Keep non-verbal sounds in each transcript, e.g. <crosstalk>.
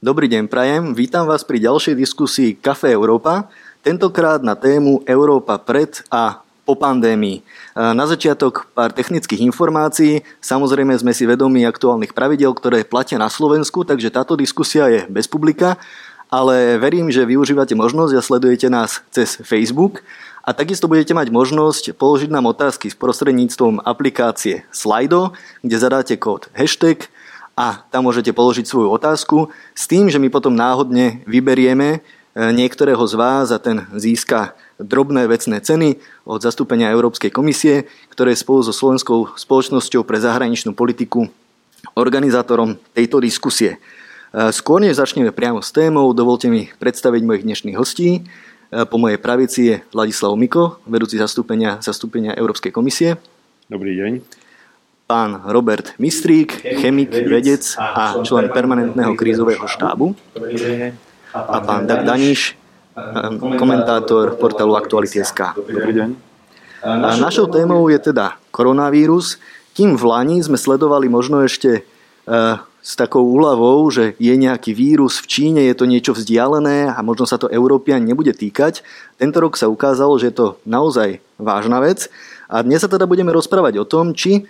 Dobrý deň, Prajem. Vítam vás pri ďalšej diskusii Café Európa, tentokrát na tému Európa pred a po pandémii. Na začiatok pár technických informácií. Samozrejme sme si vedomi aktuálnych pravidel, ktoré platia na Slovensku, takže táto diskusia je bez publika, ale verím, že využívate možnosť a sledujete nás cez Facebook a takisto budete mať možnosť položiť nám otázky s prostredníctvom aplikácie Slido, kde zadáte kód hashtag a tam môžete položiť svoju otázku s tým, že my potom náhodne vyberieme e, niektorého z vás a ten získa drobné vecné ceny od zastúpenia Európskej komisie, ktoré spolu so Slovenskou spoločnosťou pre zahraničnú politiku organizátorom tejto diskusie. E, skôr než začneme priamo s témou, dovolte mi predstaviť mojich dnešných hostí. E, po mojej pravici je Vladislav Miko, vedúci zastúpenia, zastúpenia Európskej komisie. Dobrý deň pán Robert Mistrík, chemik, vedec a člen permanentného krízového štábu a pán Dag Daniš, komentátor portálu Aktuality.sk. Dobrý deň. A našou témou je teda koronavírus, kým v Lani sme sledovali možno ešte e, s takou úľavou, že je nejaký vírus v Číne, je to niečo vzdialené a možno sa to Európian nebude týkať. Tento rok sa ukázalo, že je to naozaj vážna vec. A dnes sa teda budeme rozprávať o tom, či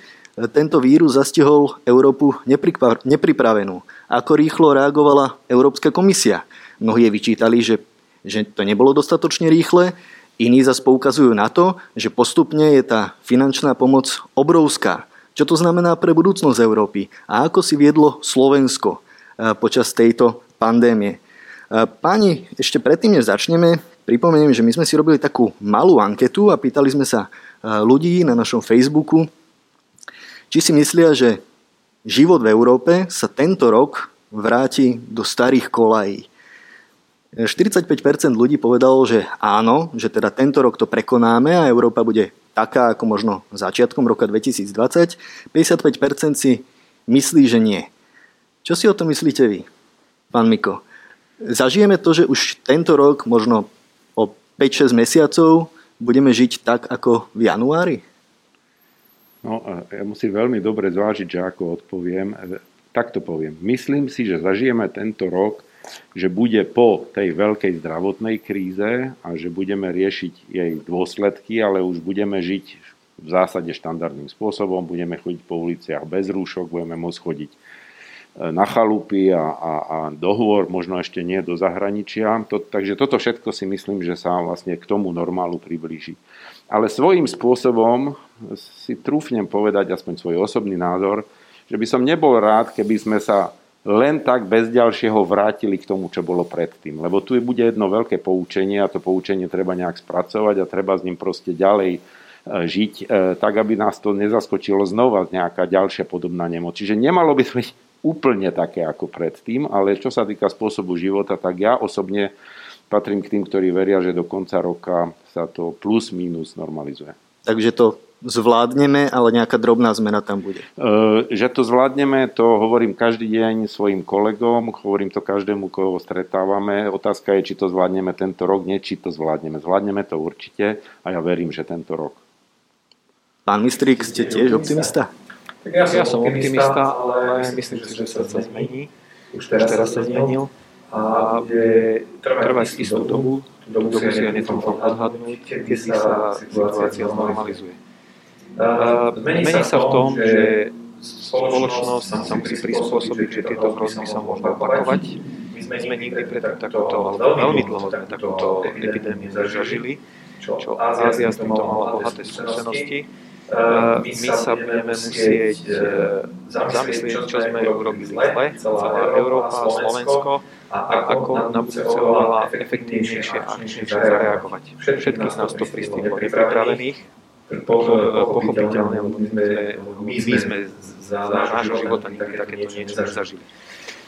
tento vírus zastihol Európu nepripravenú. Ako rýchlo reagovala Európska komisia? Mnohí je vyčítali, že, že to nebolo dostatočne rýchle, iní zase poukazujú na to, že postupne je tá finančná pomoc obrovská. Čo to znamená pre budúcnosť Európy? A ako si viedlo Slovensko e, počas tejto pandémie? E, páni, ešte predtým, než začneme, pripomeniem, že my sme si robili takú malú anketu a pýtali sme sa e, ľudí na našom Facebooku, či si myslia, že život v Európe sa tento rok vráti do starých kolají. 45% ľudí povedalo, že áno, že teda tento rok to prekonáme a Európa bude taká ako možno začiatkom roka 2020. 55% si myslí, že nie. Čo si o tom myslíte vy, pán Miko? Zažijeme to, že už tento rok, možno o 5-6 mesiacov, budeme žiť tak ako v januári? No, ja musím veľmi dobre zvážiť, že ako odpoviem. Takto poviem. Myslím si, že zažijeme tento rok, že bude po tej veľkej zdravotnej kríze a že budeme riešiť jej dôsledky, ale už budeme žiť v zásade štandardným spôsobom, budeme chodiť po uliciach bez rúšok, budeme môcť chodiť e, na chalupy a, a, a dohovor, možno ešte nie do zahraničia. To, takže toto všetko si myslím, že sa vlastne k tomu normálu priblíži. Ale svojím spôsobom si trúfnem povedať aspoň svoj osobný názor, že by som nebol rád, keby sme sa len tak bez ďalšieho vrátili k tomu, čo bolo predtým. Lebo tu bude jedno veľké poučenie a to poučenie treba nejak spracovať a treba s ním proste ďalej e, žiť, e, tak aby nás to nezaskočilo znova nejaká ďalšia podobná nemoc. Čiže nemalo by to byť úplne také ako predtým, ale čo sa týka spôsobu života, tak ja osobne patrím k tým, ktorí veria, že do konca roka sa to plus minus normalizuje. Takže to zvládneme, ale nejaká drobná zmena tam bude. E, že to zvládneme, to hovorím každý deň svojim kolegom, hovorím to každému, koho stretávame. Otázka je, či to zvládneme tento rok, nie či to zvládneme. Zvládneme to určite a ja verím, že tento rok. Pán Mistrík, ste tiež optimista? Tak ja som, ja som optimista, ale myslím si, že sa to zmení. Už teraz, Už teraz sa zmenil a bude trvať istú dobu, dobu si ja netrúfam odhadnúť, keď sa situácia normalizuje. Mení sa v tom, že spoločnosť sa musí prispôsobiť, že tieto hrozby sa môžu opakovať. My sme nikdy pred takúto, alebo veľmi dlho sme takúto epidémiu zažili, čo Ázia s týmto mala bohaté skúsenosti. my sa budeme musieť uh, zamyslieť, čo sme urobili zle, celá Európa, Slovensko, a ako na budúce oveľa efektívnejšie a akčnejšie zareagovať. Všetkých nás to pristihlo nepripravených, pochopiteľne, lebo my sme, my sme za nášho života nikdy takéto niečo nezažili.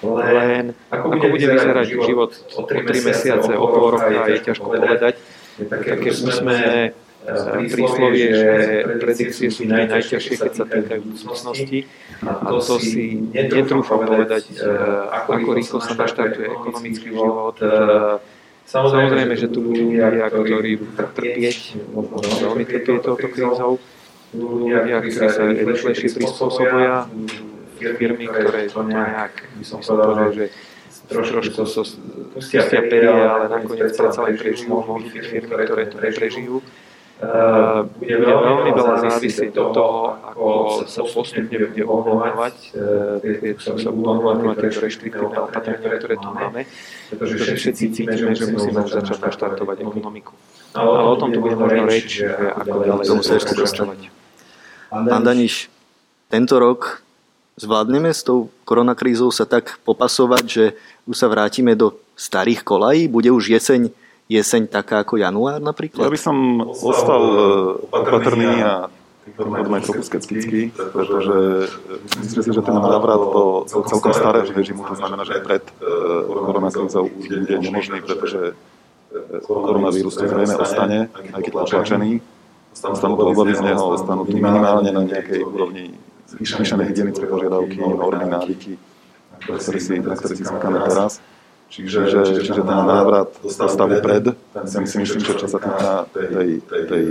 Len ako bude vyzerať život o 3 mesiace, o pol roka, je ťažko povedať. Také sme príslovie, že predikcie sú najťažšie, keď sa týkajú budúcnosti. A to si netrúfam povedať, e, ako rýchlo sa naštartuje ekonomický život. E, samozrejme, že tu budú ľudia, ktorí budú trpieť, veľmi trpieť touto krízou. Ľudia, ktorí sa rýchlejšie prispôsobujú, firmy, ktoré nejak, by som povedal, že trošku so, pustia perie, ale nakoniec predsa len prežijú, môžu byť firmy, ktoré to neprežijú. Uh, bude veľmi veľa závisieť od toho, ako sa postupne bude uvoľňovať, uh, sa budú uvoľňovať tieto reštriktívne opatrenia, ktoré tu máme, pretože všetci cítime, že musíme začať naštartovať ekonomiku. Ale o tom tu bude možno reč, ako ďalej tomu sa ešte dostávať. Pán Daniš, tento rok zvládneme s tou koronakrízou sa tak popasovať, že už sa vrátime do starých kolají? Bude už jeseň, jeseň taká ako január napríklad? Ja by som ostal e, opatrný a aj trochu skeptický, pretože myslím si, že ten návrat do celkom starého režimu, to znamená, že pred e, koronakrízou už bude nemožný, pretože koronavírus to zrejme ostane, aj keď potlačený. Ostanú obavy z neho, ostanú minimálne na nejakej úrovni zvýšené hygienické požiadavky, normy, návyky, na ktoré si zvykáme teraz. Čiže, čiže ten návrat do stavu pred, ten si myslím, že čo sa týka tej, tej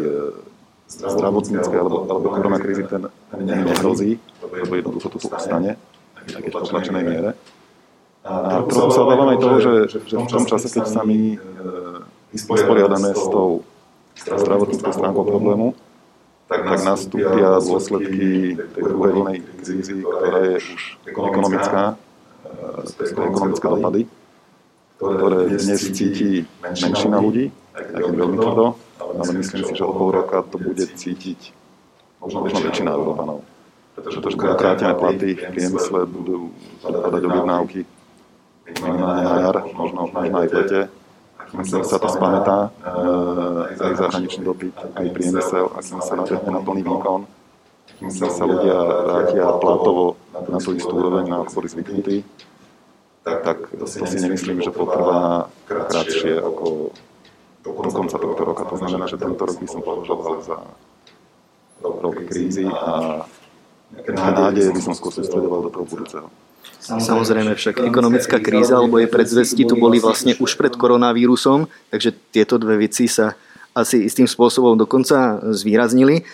zdravotníckej alebo, alebo koronakrízy, ten, ten nehrozí, lebo jednoducho to tu ostane, aj keď v potlačenej miere. A trochu sa obávam aj toho, že, že v tom čase, keď sa my vysporiadame s tou zdravotníckou stránkou problému, tak, tak nastúpia dôsledky tej druhej vlnej krízy, ktorá je už ekonomická, ekonomické dopady, ktoré dnes cíti menšina ľudí, aj veľmi tvrdo, ale myslím si, že o pol roka to bude cítiť možno väčšina Európanov. Pretože krátené platy v priemysle budú padať objednávky. na jar, možno, možno aj v lete. kým sa to spamätá, eh, aj zahraničný dopyt, aj priemysel, a kým sa nabehne na plný výkon, kým sa ľudia vrátia platovo na tú istú úroveň, na boli zvyknutí, tak, tak to si nemyslím, že potrvá krátšie ako do konca tohto roka. To znamená, že tento rok by som považoval za rok krízy a nádeje by som skôr sústredoval do toho budúceho. Samozrejme však ekonomická kríza alebo jej predzvesti tu boli vlastne už pred koronavírusom, takže tieto dve veci sa asi istým spôsobom dokonca zvýraznili.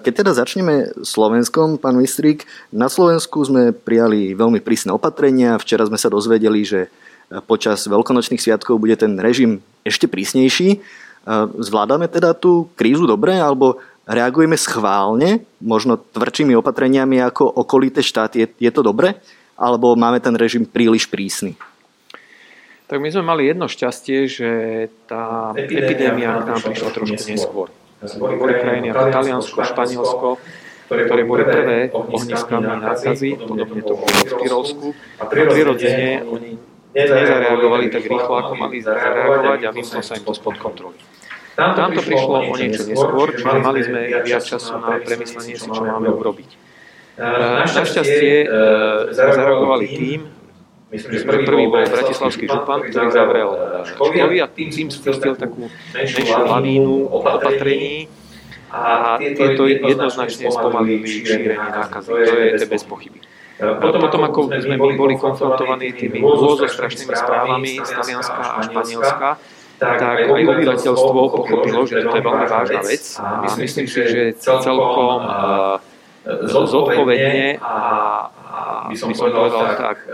Keď teda začneme Slovenskom, pán Mistrík, na Slovensku sme prijali veľmi prísne opatrenia. Včera sme sa dozvedeli, že počas veľkonočných sviatkov bude ten režim ešte prísnejší. Zvládame teda tú krízu dobre, alebo reagujeme schválne, možno tvrdšími opatreniami ako okolité štáty. Je, je to dobre? alebo máme ten režim príliš prísny? Tak my sme mali jedno šťastie, že tá epidémia k nám prišla trošku neskôr. Boli krajiny ako Taliansko, Španielsko, ktoré boli prvé ohniskami nákazy, podobne to bolo v Tyrolsku. A prirodzene oni nezareagovali tak rýchlo, ako mali zareagovať a vymklo sa im to spod kontroly. Tam to prišlo o niečo neskôr, čiže mali sme viac času na premyslenie si, čo máme urobiť. Našťastie zareagovali tým, Myslím, že prvý bol Bratislavský župan, ktorý zavrel školy a tým, tým spustil takú menšiu lavínu opatrení. a tieto jednoznačne spomalili šírenie nákazy. To je, to bez pochyby. Potom, potom, ako sme my boli konfrontovaní tými strašnými správami z Talianska a Španielska, tak aj obyvateľstvo pochopilo, že to je veľmi vážna vec a myslím si, že celkom zodpovedne a, a by som povedal tak, e,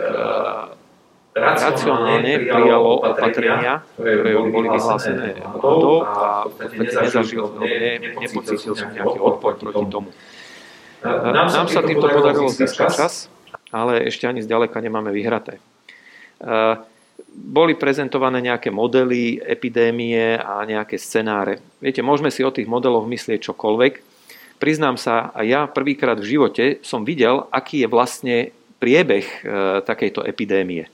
racionálne prijalo opatrenia, ktoré boli vyhlásené vládou a v podstate nezažil, ne, nepocítil som nejaký odpor proti tomu. Nám sa týmto podarilo získať čas, ale ešte ani zďaleka nemáme vyhraté. Boli prezentované nejaké modely epidémie a nejaké scenáre. Viete, môžeme si o tých modeloch myslieť čokoľvek, priznám sa, a ja prvýkrát v živote som videl, aký je vlastne priebeh e, takejto epidémie.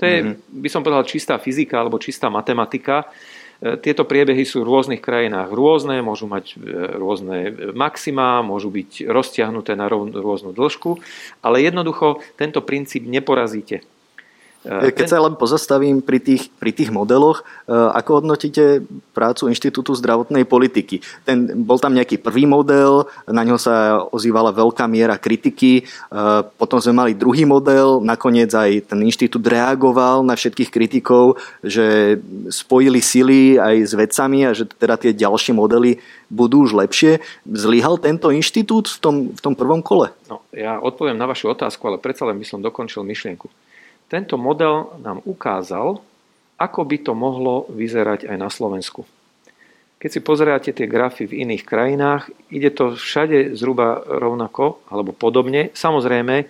To je, mm-hmm. by som povedal, čistá fyzika alebo čistá matematika. E, tieto priebehy sú v rôznych krajinách rôzne, môžu mať e, rôzne maxima, môžu byť roztiahnuté na rôznu dĺžku, ale jednoducho tento princíp neporazíte. Keď sa len pozastavím pri tých, pri tých modeloch, e, ako hodnotíte prácu Inštitútu zdravotnej politiky? Ten, bol tam nejaký prvý model, na ňo sa ozývala veľká miera kritiky, e, potom sme mali druhý model, nakoniec aj ten inštitút reagoval na všetkých kritikov, že spojili sily aj s vedcami a že teda tie ďalšie modely budú už lepšie. Zlyhal tento inštitút v tom, v tom prvom kole? No, ja odpoviem na vašu otázku, ale predsa len by som dokončil myšlienku tento model nám ukázal, ako by to mohlo vyzerať aj na Slovensku. Keď si pozeráte tie grafy v iných krajinách, ide to všade zhruba rovnako alebo podobne. Samozrejme,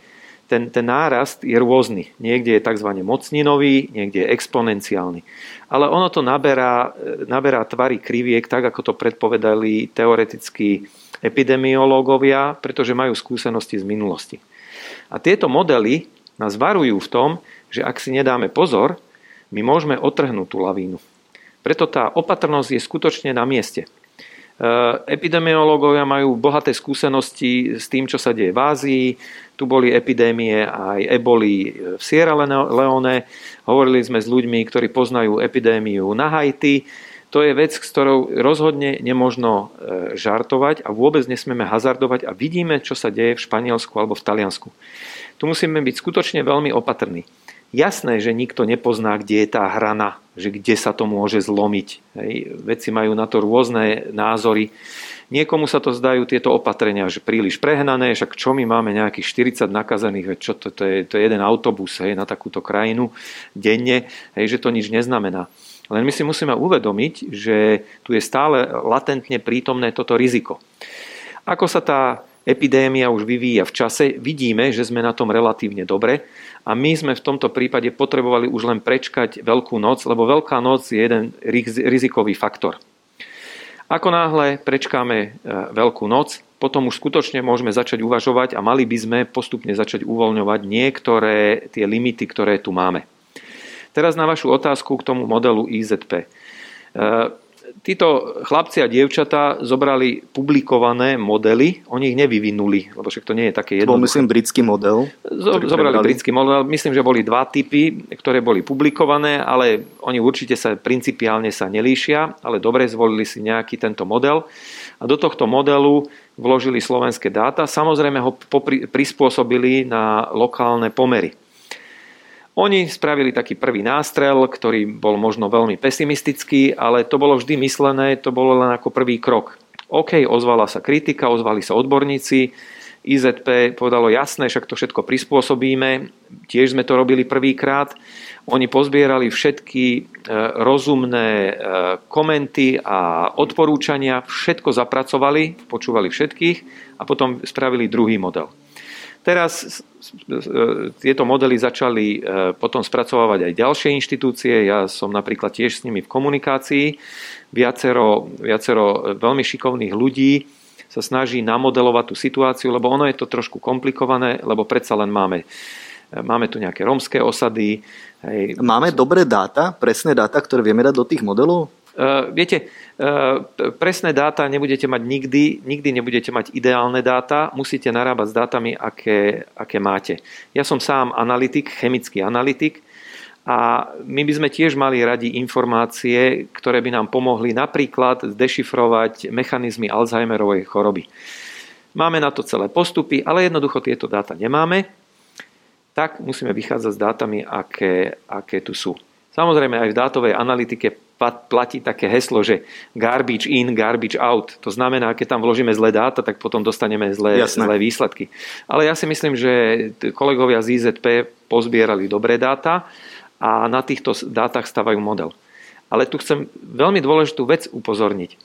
ten, ten nárast je rôzny. Niekde je tzv. mocninový, niekde je exponenciálny. Ale ono to naberá, naberá tvary kriviek, tak ako to predpovedali teoretickí epidemiológovia, pretože majú skúsenosti z minulosti. A tieto modely nás varujú v tom, že ak si nedáme pozor, my môžeme otrhnúť tú lavínu. Preto tá opatrnosť je skutočne na mieste. E, epidemiológovia majú bohaté skúsenosti s tým, čo sa deje v Ázii. Tu boli epidémie aj eboli v Sierra Leone. Hovorili sme s ľuďmi, ktorí poznajú epidémiu na Haiti. To je vec, s ktorou rozhodne nemožno e, žartovať a vôbec nesmieme hazardovať a vidíme, čo sa deje v Španielsku alebo v Taliansku. Tu musíme byť skutočne veľmi opatrní. Jasné, že nikto nepozná, kde je tá hrana, že kde sa to môže zlomiť. Hej. Veci majú na to rôzne názory. Niekomu sa to zdajú tieto opatrenia, že príliš prehnané, však čo my máme nejakých 40 nakazených, čo to, to, je, to je jeden autobus hej, na takúto krajinu denne, hej, že to nič neznamená. Len my si musíme uvedomiť, že tu je stále latentne prítomné toto riziko. Ako sa tá epidémia už vyvíja v čase, vidíme, že sme na tom relatívne dobre a my sme v tomto prípade potrebovali už len prečkať Veľkú noc, lebo Veľká noc je jeden rizikový faktor. Ako náhle prečkáme e, Veľkú noc, potom už skutočne môžeme začať uvažovať a mali by sme postupne začať uvoľňovať niektoré tie limity, ktoré tu máme. Teraz na vašu otázku k tomu modelu IZP. Títo chlapci a dievčatá zobrali publikované modely, oni ich nevyvinuli, lebo však to nie je také jednoduché. Bol myslím britský model. Zobrali britský model, myslím, že boli dva typy, ktoré boli publikované, ale oni určite sa principiálne sa nelíšia, ale dobre zvolili si nejaký tento model a do tohto modelu vložili slovenské dáta, samozrejme ho prispôsobili na lokálne pomery. Oni spravili taký prvý nástrel, ktorý bol možno veľmi pesimistický, ale to bolo vždy myslené, to bolo len ako prvý krok. OK, ozvala sa kritika, ozvali sa odborníci, IZP povedalo jasné, však to všetko prispôsobíme, tiež sme to robili prvýkrát. Oni pozbierali všetky e, rozumné e, komenty a odporúčania, všetko zapracovali, počúvali všetkých a potom spravili druhý model. Teraz tieto modely začali e, potom spracovávať aj ďalšie inštitúcie. Ja som napríklad tiež s nimi v komunikácii. Viacero, viacero veľmi šikovných ľudí sa snaží namodelovať tú situáciu, lebo ono je to trošku komplikované, lebo predsa len máme, e, máme tu nejaké rómske osady. Hej. Máme dobré dáta, presné dáta, ktoré vieme dať do tých modelov? Uh, viete, uh, presné dáta nebudete mať nikdy, nikdy nebudete mať ideálne dáta, musíte narábať s dátami, aké, aké máte. Ja som sám analytik, chemický analytik a my by sme tiež mali radi informácie, ktoré by nám pomohli napríklad dešifrovať mechanizmy Alzheimerovej choroby. Máme na to celé postupy, ale jednoducho tieto dáta nemáme, tak musíme vychádzať s dátami, aké, aké tu sú. Samozrejme aj v dátovej analytike platí také heslo, že garbage in, garbage out. To znamená, keď tam vložíme zlé dáta, tak potom dostaneme zlé, zlé výsledky. Ale ja si myslím, že kolegovia z IZP pozbierali dobré dáta a na týchto dátach stavajú model. Ale tu chcem veľmi dôležitú vec upozorniť. E,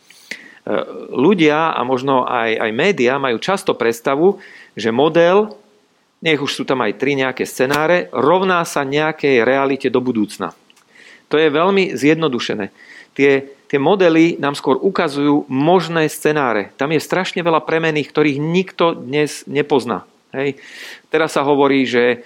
ľudia a možno aj, aj médiá majú často predstavu, že model, nech už sú tam aj tri nejaké scenáre, rovná sa nejakej realite do budúcna. To je veľmi zjednodušené. Tie, tie modely nám skôr ukazujú možné scenáre. Tam je strašne veľa premených, ktorých nikto dnes nepozná. Hej. Teraz sa hovorí, že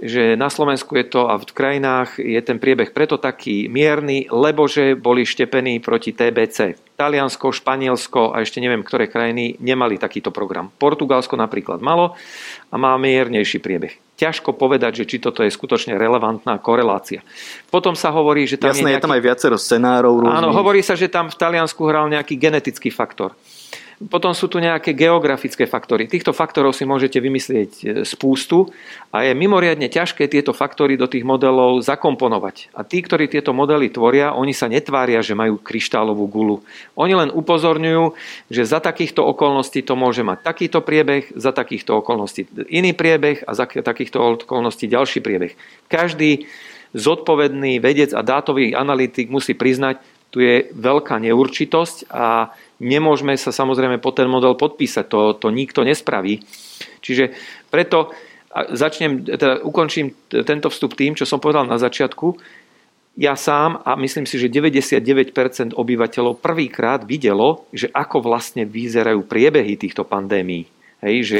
že na Slovensku je to a v krajinách je ten priebeh preto taký mierny, lebo že boli štepení proti TBC. Taliansko, Španielsko a ešte neviem, ktoré krajiny nemali takýto program. Portugalsko napríklad malo a má miernejší priebeh. Ťažko povedať, že či toto je skutočne relevantná korelácia. Potom sa hovorí, že tam Jasné, je, nejaký... je tam aj viacero scenárov. Rôznych. Áno, hovorí sa, že tam v Taliansku hral nejaký genetický faktor. Potom sú tu nejaké geografické faktory. Týchto faktorov si môžete vymyslieť e, spústu a je mimoriadne ťažké tieto faktory do tých modelov zakomponovať. A tí, ktorí tieto modely tvoria, oni sa netvária, že majú kryštálovú gulu. Oni len upozorňujú, že za takýchto okolností to môže mať takýto priebeh, za takýchto okolností iný priebeh a za takýchto okolností ďalší priebeh. Každý zodpovedný vedec a dátový analytik musí priznať, tu je veľká neurčitosť a nemôžeme sa samozrejme po ten model podpísať. To, to nikto nespraví. Čiže preto začnem, teda ukončím tento vstup tým, čo som povedal na začiatku. Ja sám a myslím si, že 99% obyvateľov prvýkrát videlo, že ako vlastne vyzerajú priebehy týchto pandémií. Hej, že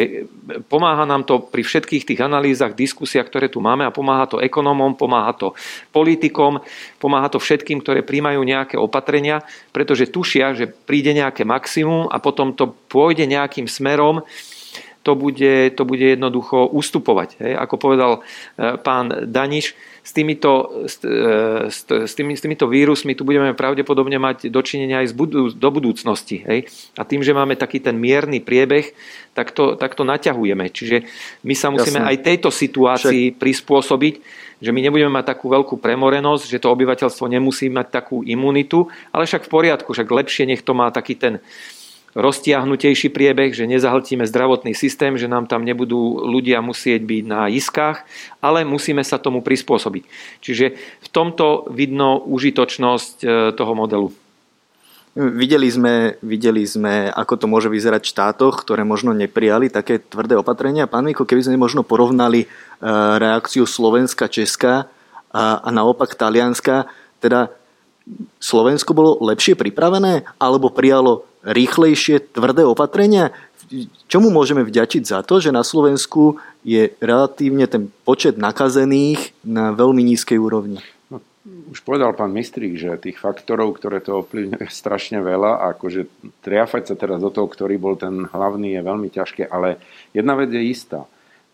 pomáha nám to pri všetkých tých analýzach, diskusiách, ktoré tu máme a pomáha to ekonomom, pomáha to politikom, pomáha to všetkým, ktoré príjmajú nejaké opatrenia, pretože tušia, že príde nejaké maximum a potom to pôjde nejakým smerom, to bude, to bude jednoducho ustupovať. Hej. Ako povedal e, pán Daniš, s týmito, s, e, s, tými, s týmito vírusmi tu budeme pravdepodobne mať dočinenia aj z budú, do budúcnosti. Hej? A tým, že máme taký ten mierny priebeh, tak to, tak to naťahujeme. Čiže my sa musíme Jasne. aj tejto situácii Však... prispôsobiť, že my nebudeme mať takú veľkú premorenosť, že to obyvateľstvo nemusí mať takú imunitu, ale však v poriadku, však lepšie nech to má taký ten roztiahnutejší priebeh, že nezahltíme zdravotný systém, že nám tam nebudú ľudia musieť byť na iskách, ale musíme sa tomu prispôsobiť. Čiže v tomto vidno užitočnosť e, toho modelu. Videli sme, videli sme, ako to môže vyzerať v štátoch, ktoré možno neprijali také tvrdé opatrenia. Pán Miko, keby sme možno porovnali e, reakciu Slovenska, Česka a, a naopak Talianska, teda Slovensko bolo lepšie pripravené alebo prijalo rýchlejšie, tvrdé opatrenia? Čomu môžeme vďačiť za to, že na Slovensku je relatívne ten počet nakazených na veľmi nízkej úrovni? No, už povedal pán Mistrík, že tých faktorov, ktoré to ovplyvňuje, je strašne veľa a akože triafať sa teraz do toho, ktorý bol ten hlavný, je veľmi ťažké, ale jedna vec je istá.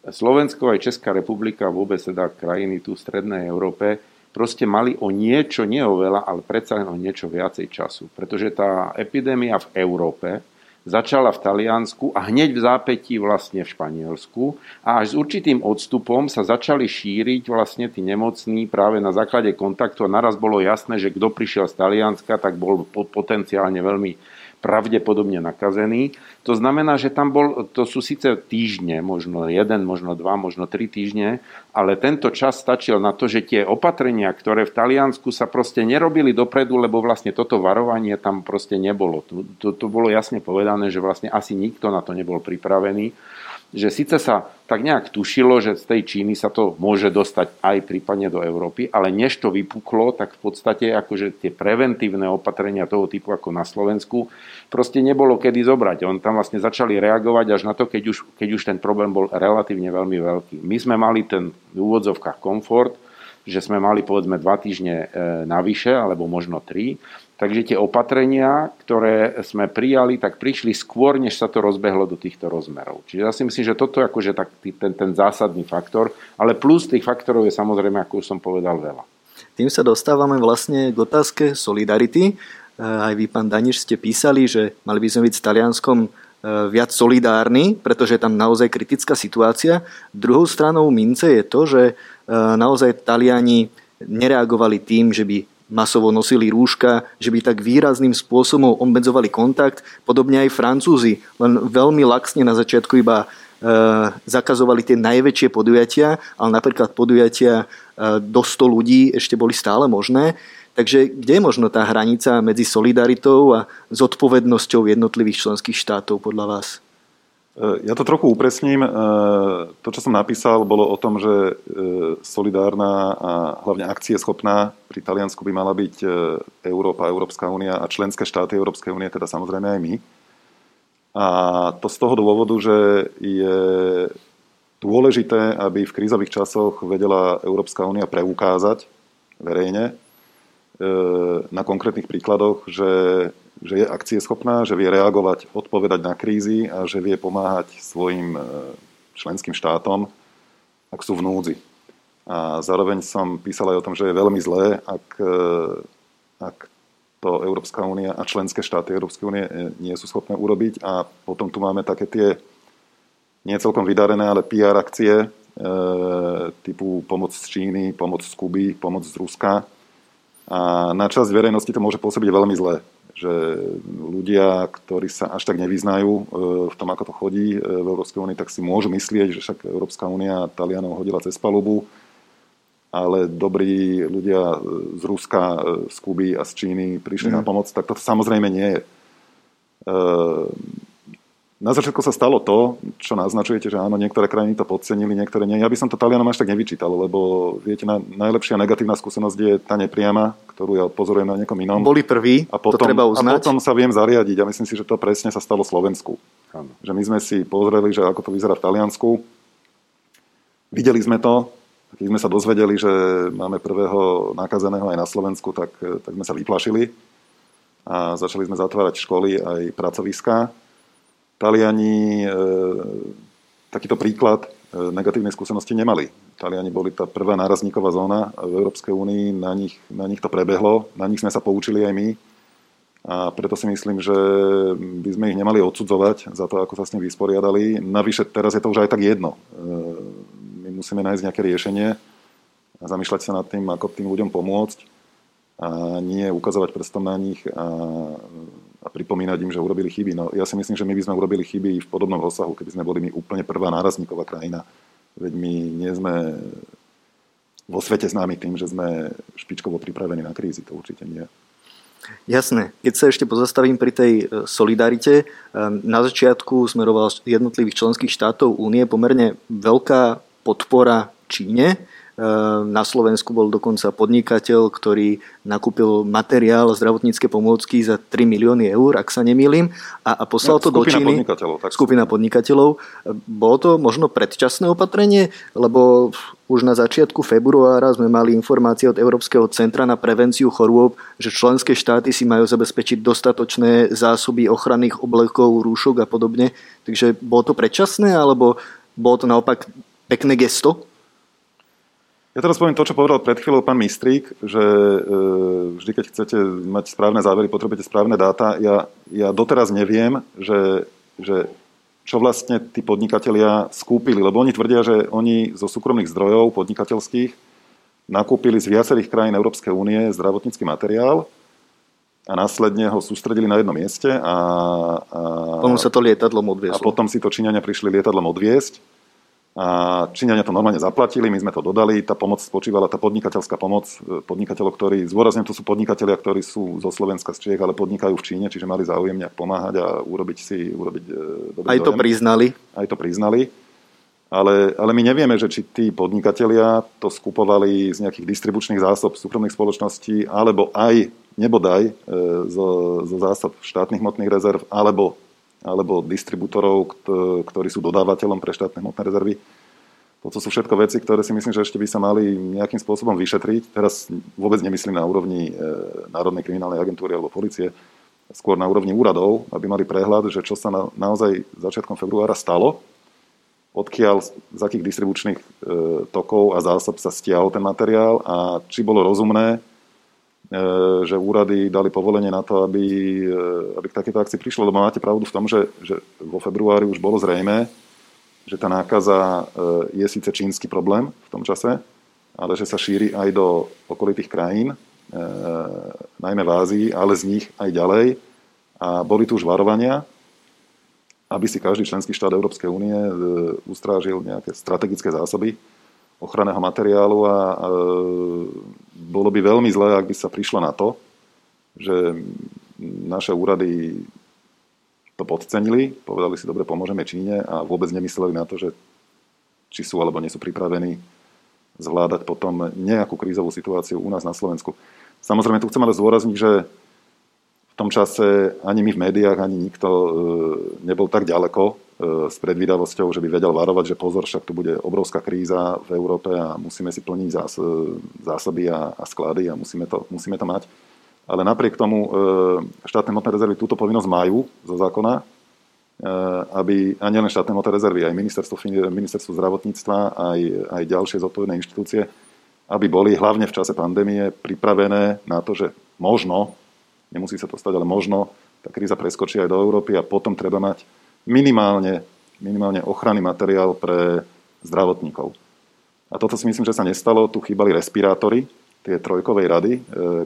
Slovensko aj Česká republika, vôbec teda krajiny tu v strednej Európe, proste mali o niečo, nie o veľa, ale predsa len o niečo viacej času. Pretože tá epidémia v Európe začala v Taliansku a hneď v zápätí vlastne v Španielsku a až s určitým odstupom sa začali šíriť vlastne tí nemocní práve na základe kontaktu a naraz bolo jasné, že kto prišiel z Talianska, tak bol potenciálne veľmi pravdepodobne nakazený. To znamená, že tam bol, to sú síce týždne, možno jeden, možno dva, možno tri týždne, ale tento čas stačil na to, že tie opatrenia, ktoré v Taliansku sa proste nerobili dopredu, lebo vlastne toto varovanie tam proste nebolo. To, to, to bolo jasne povedané, že vlastne asi nikto na to nebol pripravený že síce sa tak nejak tušilo, že z tej Číny sa to môže dostať aj prípadne do Európy, ale než to vypuklo, tak v podstate akože tie preventívne opatrenia toho typu ako na Slovensku proste nebolo kedy zobrať. On tam vlastne začali reagovať až na to, keď už, keď už ten problém bol relatívne veľmi veľký. My sme mali ten v úvodzovkách komfort, že sme mali povedzme dva týždne e, navyše, alebo možno tri. Takže tie opatrenia, ktoré sme prijali, tak prišli skôr, než sa to rozbehlo do týchto rozmerov. Čiže ja si myslím, že toto je akože tak, ten, ten zásadný faktor, ale plus tých faktorov je samozrejme, ako už som povedal, veľa. Tým sa dostávame vlastne k otázke solidarity. E, aj vy, pán Daniš, ste písali, že mali by sme byť s Talianskom e, viac solidárni, pretože je tam naozaj kritická situácia. Druhou stranou mince je to, že naozaj Taliani nereagovali tým, že by masovo nosili rúška, že by tak výrazným spôsobom obmedzovali kontakt. Podobne aj Francúzi, len veľmi laxne na začiatku iba e, zakazovali tie najväčšie podujatia, ale napríklad podujatia e, do 100 ľudí ešte boli stále možné. Takže kde je možno tá hranica medzi solidaritou a zodpovednosťou jednotlivých členských štátov podľa vás? Ja to trochu upresním. E, to, čo som napísal, bolo o tom, že e, solidárna a hlavne akcieschopná pri Taliansku by mala byť e, Európa, Európska únia a členské štáty Európskej únie, teda samozrejme aj my. A to z toho dôvodu, že je dôležité, aby v krízových časoch vedela Európska únia preukázať verejne na konkrétnych príkladoch, že že je akcieschopná, že vie reagovať, odpovedať na krízy a že vie pomáhať svojim e, členským štátom, ak sú v núdzi. A zároveň som písal aj o tom, že je veľmi zlé, ak, e, ak to Európska únia a členské štáty Európskej únie nie sú schopné urobiť. A potom tu máme také tie nie celkom vydarené, ale PR akcie e, typu pomoc z Číny, pomoc z Kuby, pomoc z Ruska. A na časť verejnosti to môže pôsobiť veľmi zle že ľudia, ktorí sa až tak nevyznajú e, v tom, ako to chodí e, v Európskej únii, tak si môžu myslieť, že však Európska únia Talianov hodila cez palubu, ale dobrí ľudia z Ruska, e, z Kuby a z Číny prišli mm. na mhm. pomoc, tak to samozrejme nie je. Na začiatku sa stalo to, čo naznačujete, že áno, niektoré krajiny to podcenili, niektoré nie. Ja by som to Talianom až tak nevyčítal, lebo viete, na, najlepšia negatívna skúsenosť je tá nepriama, ktorú ja pozorujem na niekom inom. Boli prví, a potom, to treba uznať. A potom sa viem zariadiť a myslím si, že to presne sa stalo Slovensku. Áno. Že my sme si pozreli, že ako to vyzerá v Taliansku. Videli sme to, keď sme sa dozvedeli, že máme prvého nakazeného aj na Slovensku, tak, tak sme sa vyplašili a začali sme zatvárať školy aj pracoviská Taliani e, takýto príklad e, negatívnej skúsenosti nemali. Taliani boli tá prvá nárazníková zóna v Európskej únii, na nich, na nich to prebehlo, na nich sme sa poučili aj my a preto si myslím, že by sme ich nemali odsudzovať za to, ako sa s tým vysporiadali. Navyše teraz je to už aj tak jedno. E, my musíme nájsť nejaké riešenie a zamýšľať sa nad tým, ako tým ľuďom pomôcť a nie ukazovať prstom na nich a a pripomínať im, že urobili chyby. No ja si myslím, že my by sme urobili chyby v podobnom rozsahu, keby sme boli my úplne prvá nárazníková krajina. Veď my nie sme vo svete známi tým, že sme špičkovo pripravení na krízy. To určite nie. Jasné. Keď sa ešte pozastavím pri tej e, solidarite, e, na začiatku smeroval jednotlivých členských štátov únie pomerne veľká podpora Číne na Slovensku bol dokonca podnikateľ, ktorý nakúpil materiál zdravotnícke pomôcky za 3 milióny eur, ak sa nemýlim, a, a poslal no, to do Číny. Podnikateľov, tak skupina podnikateľov. Bolo to možno predčasné opatrenie, lebo už na začiatku februára sme mali informácie od Európskeho centra na prevenciu chorôb, že členské štáty si majú zabezpečiť dostatočné zásoby ochranných oblekov, rúšok a podobne. Takže bolo to predčasné, alebo bolo to naopak pekné gesto? Ja teraz poviem to, čo povedal pred chvíľou pán Mistrík, že e, vždy, keď chcete mať správne závery, potrebujete správne dáta. Ja, ja doteraz neviem, že, že čo vlastne tí podnikatelia skúpili, lebo oni tvrdia, že oni zo súkromných zdrojov podnikateľských nakúpili z viacerých krajín Európskej únie zdravotnícky materiál a následne ho sústredili na jednom mieste a, a potom sa to lietadlom odviezlo. A potom si to Číňania prišli lietadlom odviesť a Číňania to normálne zaplatili, my sme to dodali, tá pomoc spočívala, tá podnikateľská pomoc e, podnikateľov, ktorí, zdôrazne to sú podnikatelia, ktorí sú zo Slovenska, z Čiech, ale podnikajú v Číne, čiže mali záujem nejak pomáhať a urobiť si, urobiť e, dobrý Aj to dojem. priznali. Aj to priznali. Ale, ale my nevieme, že či tí podnikatelia to skupovali z nejakých distribučných zásob súkromných spoločností, alebo aj, nebodaj, e, zo, zo zásob štátnych hmotných rezerv, alebo alebo distribútorov, ktorí sú dodávateľom pre štátne hmotné rezervy. Toto sú všetko veci, ktoré si myslím, že ešte by sa mali nejakým spôsobom vyšetriť. Teraz vôbec nemyslím na úrovni e, Národnej kriminálnej agentúry alebo policie, skôr na úrovni úradov, aby mali prehľad, že čo sa na, naozaj začiatkom februára stalo, odkiaľ, z akých distribučných e, tokov a zásob sa stiahol ten materiál a či bolo rozumné že úrady dali povolenie na to, aby, e, aby k takéto akcii prišlo, lebo máte pravdu v tom, že, že vo februári už bolo zrejme, že tá nákaza e, je síce čínsky problém v tom čase, ale že sa šíri aj do okolitých krajín, najmä v Ázii, ale z nich aj ďalej. A boli tu už varovania, aby si každý členský štát Európskej únie ustrážil nejaké strategické zásoby ochranného materiálu a, a bolo by veľmi zlé, ak by sa prišlo na to, že naše úrady to podcenili, povedali si, dobre, pomôžeme Číne a vôbec nemysleli na to, že či sú alebo nie sú pripravení zvládať potom nejakú krízovú situáciu u nás na Slovensku. Samozrejme, tu chcem ale zdôrazniť, že v tom čase ani my v médiách, ani nikto e, nebol tak ďaleko s predvídavosťou, že by vedel varovať, že pozor, však tu bude obrovská kríza v Európe a musíme si plniť zás, zásoby a, a sklady a musíme to, musíme to mať. Ale napriek tomu e, štátne hmotné rezervy túto povinnosť majú zo zákona, e, aby, a nielen štátne hmotné rezervy, aj ministerstvo, ministerstvo zdravotníctva, aj, aj ďalšie zodpovedné inštitúcie, aby boli hlavne v čase pandémie pripravené na to, že možno nemusí sa to stať, ale možno tá kríza preskočí aj do Európy a potom treba mať minimálne, minimálne ochranný materiál pre zdravotníkov. A toto si myslím, že sa nestalo. Tu chýbali respirátory, tie trojkovej rady, e,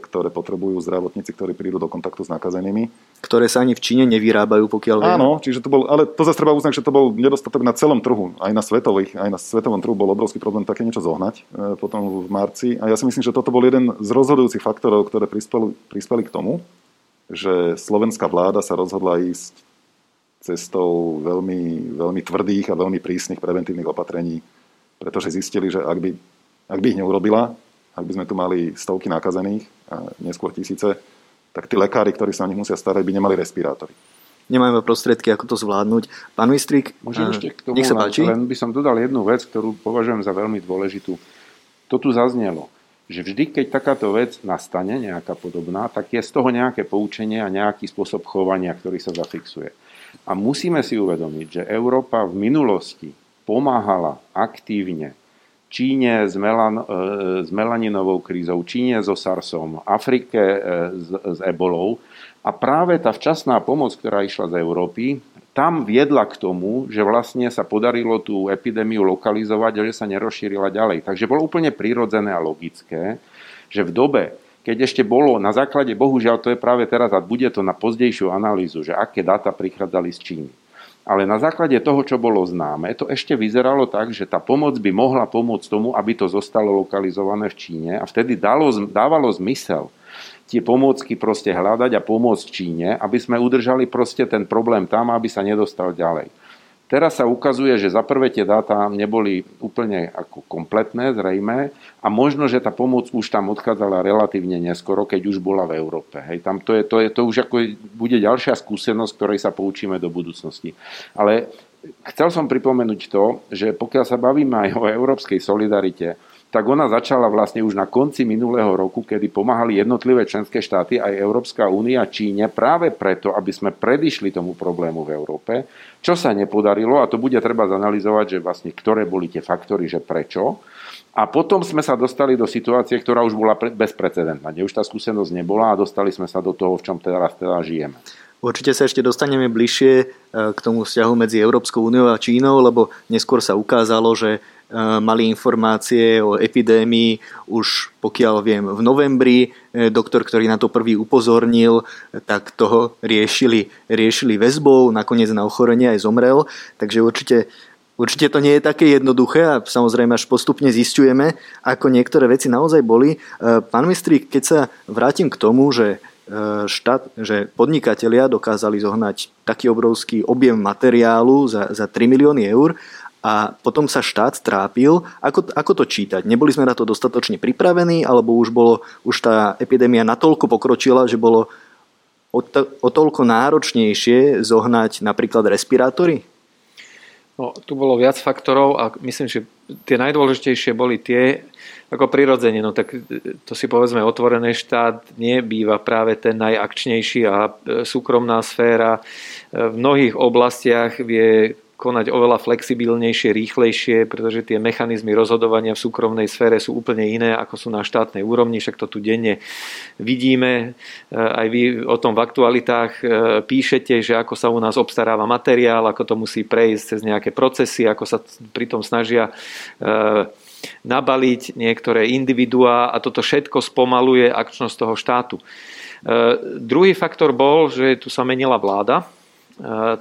ktoré potrebujú zdravotníci, ktorí prídu do kontaktu s nakazenými. Ktoré sa ani v Číne nevyrábajú, pokiaľ viem. Áno, čiže to bol, ale to zase treba uznať, že to bol nedostatok na celom trhu. Aj na, svetových, aj na svetovom trhu bol obrovský problém také niečo zohnať e, potom v marci. A ja si myslím, že toto bol jeden z rozhodujúcich faktorov, ktoré prispeli, prispeli k tomu, že slovenská vláda sa rozhodla ísť cestou veľmi, veľmi tvrdých a veľmi prísnych preventívnych opatrení, pretože zistili, že ak by, ak by ich neurobila, ak by sme tu mali stovky nakazených a neskôr tisíce, tak tí lekári, ktorí sa o nich musia starať, by nemali respirátory. Nemáme prostriedky, ako to zvládnuť. Pán Mistrík, Môžem ešte k tomu nech sa páči. Len by som dodal jednu vec, ktorú považujem za veľmi dôležitú. To tu zaznelo, že vždy, keď takáto vec nastane, nejaká podobná, tak je z toho nejaké poučenie a nejaký spôsob chovania, ktorý sa zafixuje. A musíme si uvedomiť, že Európa v minulosti pomáhala aktívne Číne s, melan, e, s melaninovou krízou, Číne so SARSom, Afrike e, s, s ebolou. A práve tá včasná pomoc, ktorá išla z Európy, tam viedla k tomu, že vlastne sa podarilo tú epidémiu lokalizovať a že sa nerozšírila ďalej. Takže bolo úplne prirodzené a logické, že v dobe, keď ešte bolo na základe, bohužiaľ to je práve teraz a bude to na pozdejšiu analýzu, že aké dáta prichádzali z Číny ale na základe toho, čo bolo známe, to ešte vyzeralo tak, že tá pomoc by mohla pomôcť tomu, aby to zostalo lokalizované v Číne a vtedy dalo, dávalo zmysel tie pomôcky proste hľadať a pomôcť Číne, aby sme udržali proste ten problém tam, aby sa nedostal ďalej. Teraz sa ukazuje, že za prvé tie dáta neboli úplne ako kompletné, zrejme, a možno, že tá pomoc už tam odchádzala relatívne neskoro, keď už bola v Európe. Hej, tam to, je, to, je, to už ako bude ďalšia skúsenosť, ktorej sa poučíme do budúcnosti. Ale chcel som pripomenúť to, že pokiaľ sa bavíme aj o európskej solidarite, tak ona začala vlastne už na konci minulého roku, kedy pomáhali jednotlivé členské štáty, aj Európska únia Číne, práve preto, aby sme predišli tomu problému v Európe, čo sa nepodarilo, a to bude treba zanalizovať, že vlastne ktoré boli tie faktory, že prečo. A potom sme sa dostali do situácie, ktorá už bola bezprecedentná, kde už tá skúsenosť nebola a dostali sme sa do toho, v čom teraz teda žijeme. Určite sa ešte dostaneme bližšie e, k tomu vzťahu medzi Európskou úniou a Čínou, lebo neskôr sa ukázalo, že Eh, mali informácie o epidémii už pokiaľ viem v novembri. Eh, doktor, ktorý na to prvý upozornil, tak toho riešili, riešili väzbou, nakoniec na ochorenie aj zomrel. Takže určite Určite to nie je také jednoduché a samozrejme až postupne zistujeme, ako niektoré veci naozaj boli. Eh, pán Mistrík, keď sa vrátim k tomu, že štát, že podnikatelia dokázali zohnať taký obrovský objem materiálu za, za 3 milióny eur a potom sa štát trápil. Ako, ako to čítať? Neboli sme na to dostatočne pripravení, alebo už, bolo, už tá epidémia natoľko pokročila, že bolo o, to, o toľko náročnejšie zohnať napríklad respirátory? No, tu bolo viac faktorov a myslím, že tie najdôležitejšie boli tie, ako prirodzene, no tak to si povedzme otvorené štát nie býva práve ten najakčnejší a súkromná sféra v mnohých oblastiach vie konať oveľa flexibilnejšie, rýchlejšie, pretože tie mechanizmy rozhodovania v súkromnej sfére sú úplne iné, ako sú na štátnej úrovni, však to tu denne vidíme. E, aj vy o tom v aktualitách e, píšete, že ako sa u nás obstaráva materiál, ako to musí prejsť cez nejaké procesy, ako sa pritom snažia e, nabaliť niektoré individuá a toto všetko spomaluje akčnosť toho štátu. Druhý faktor bol, že tu sa menila vláda,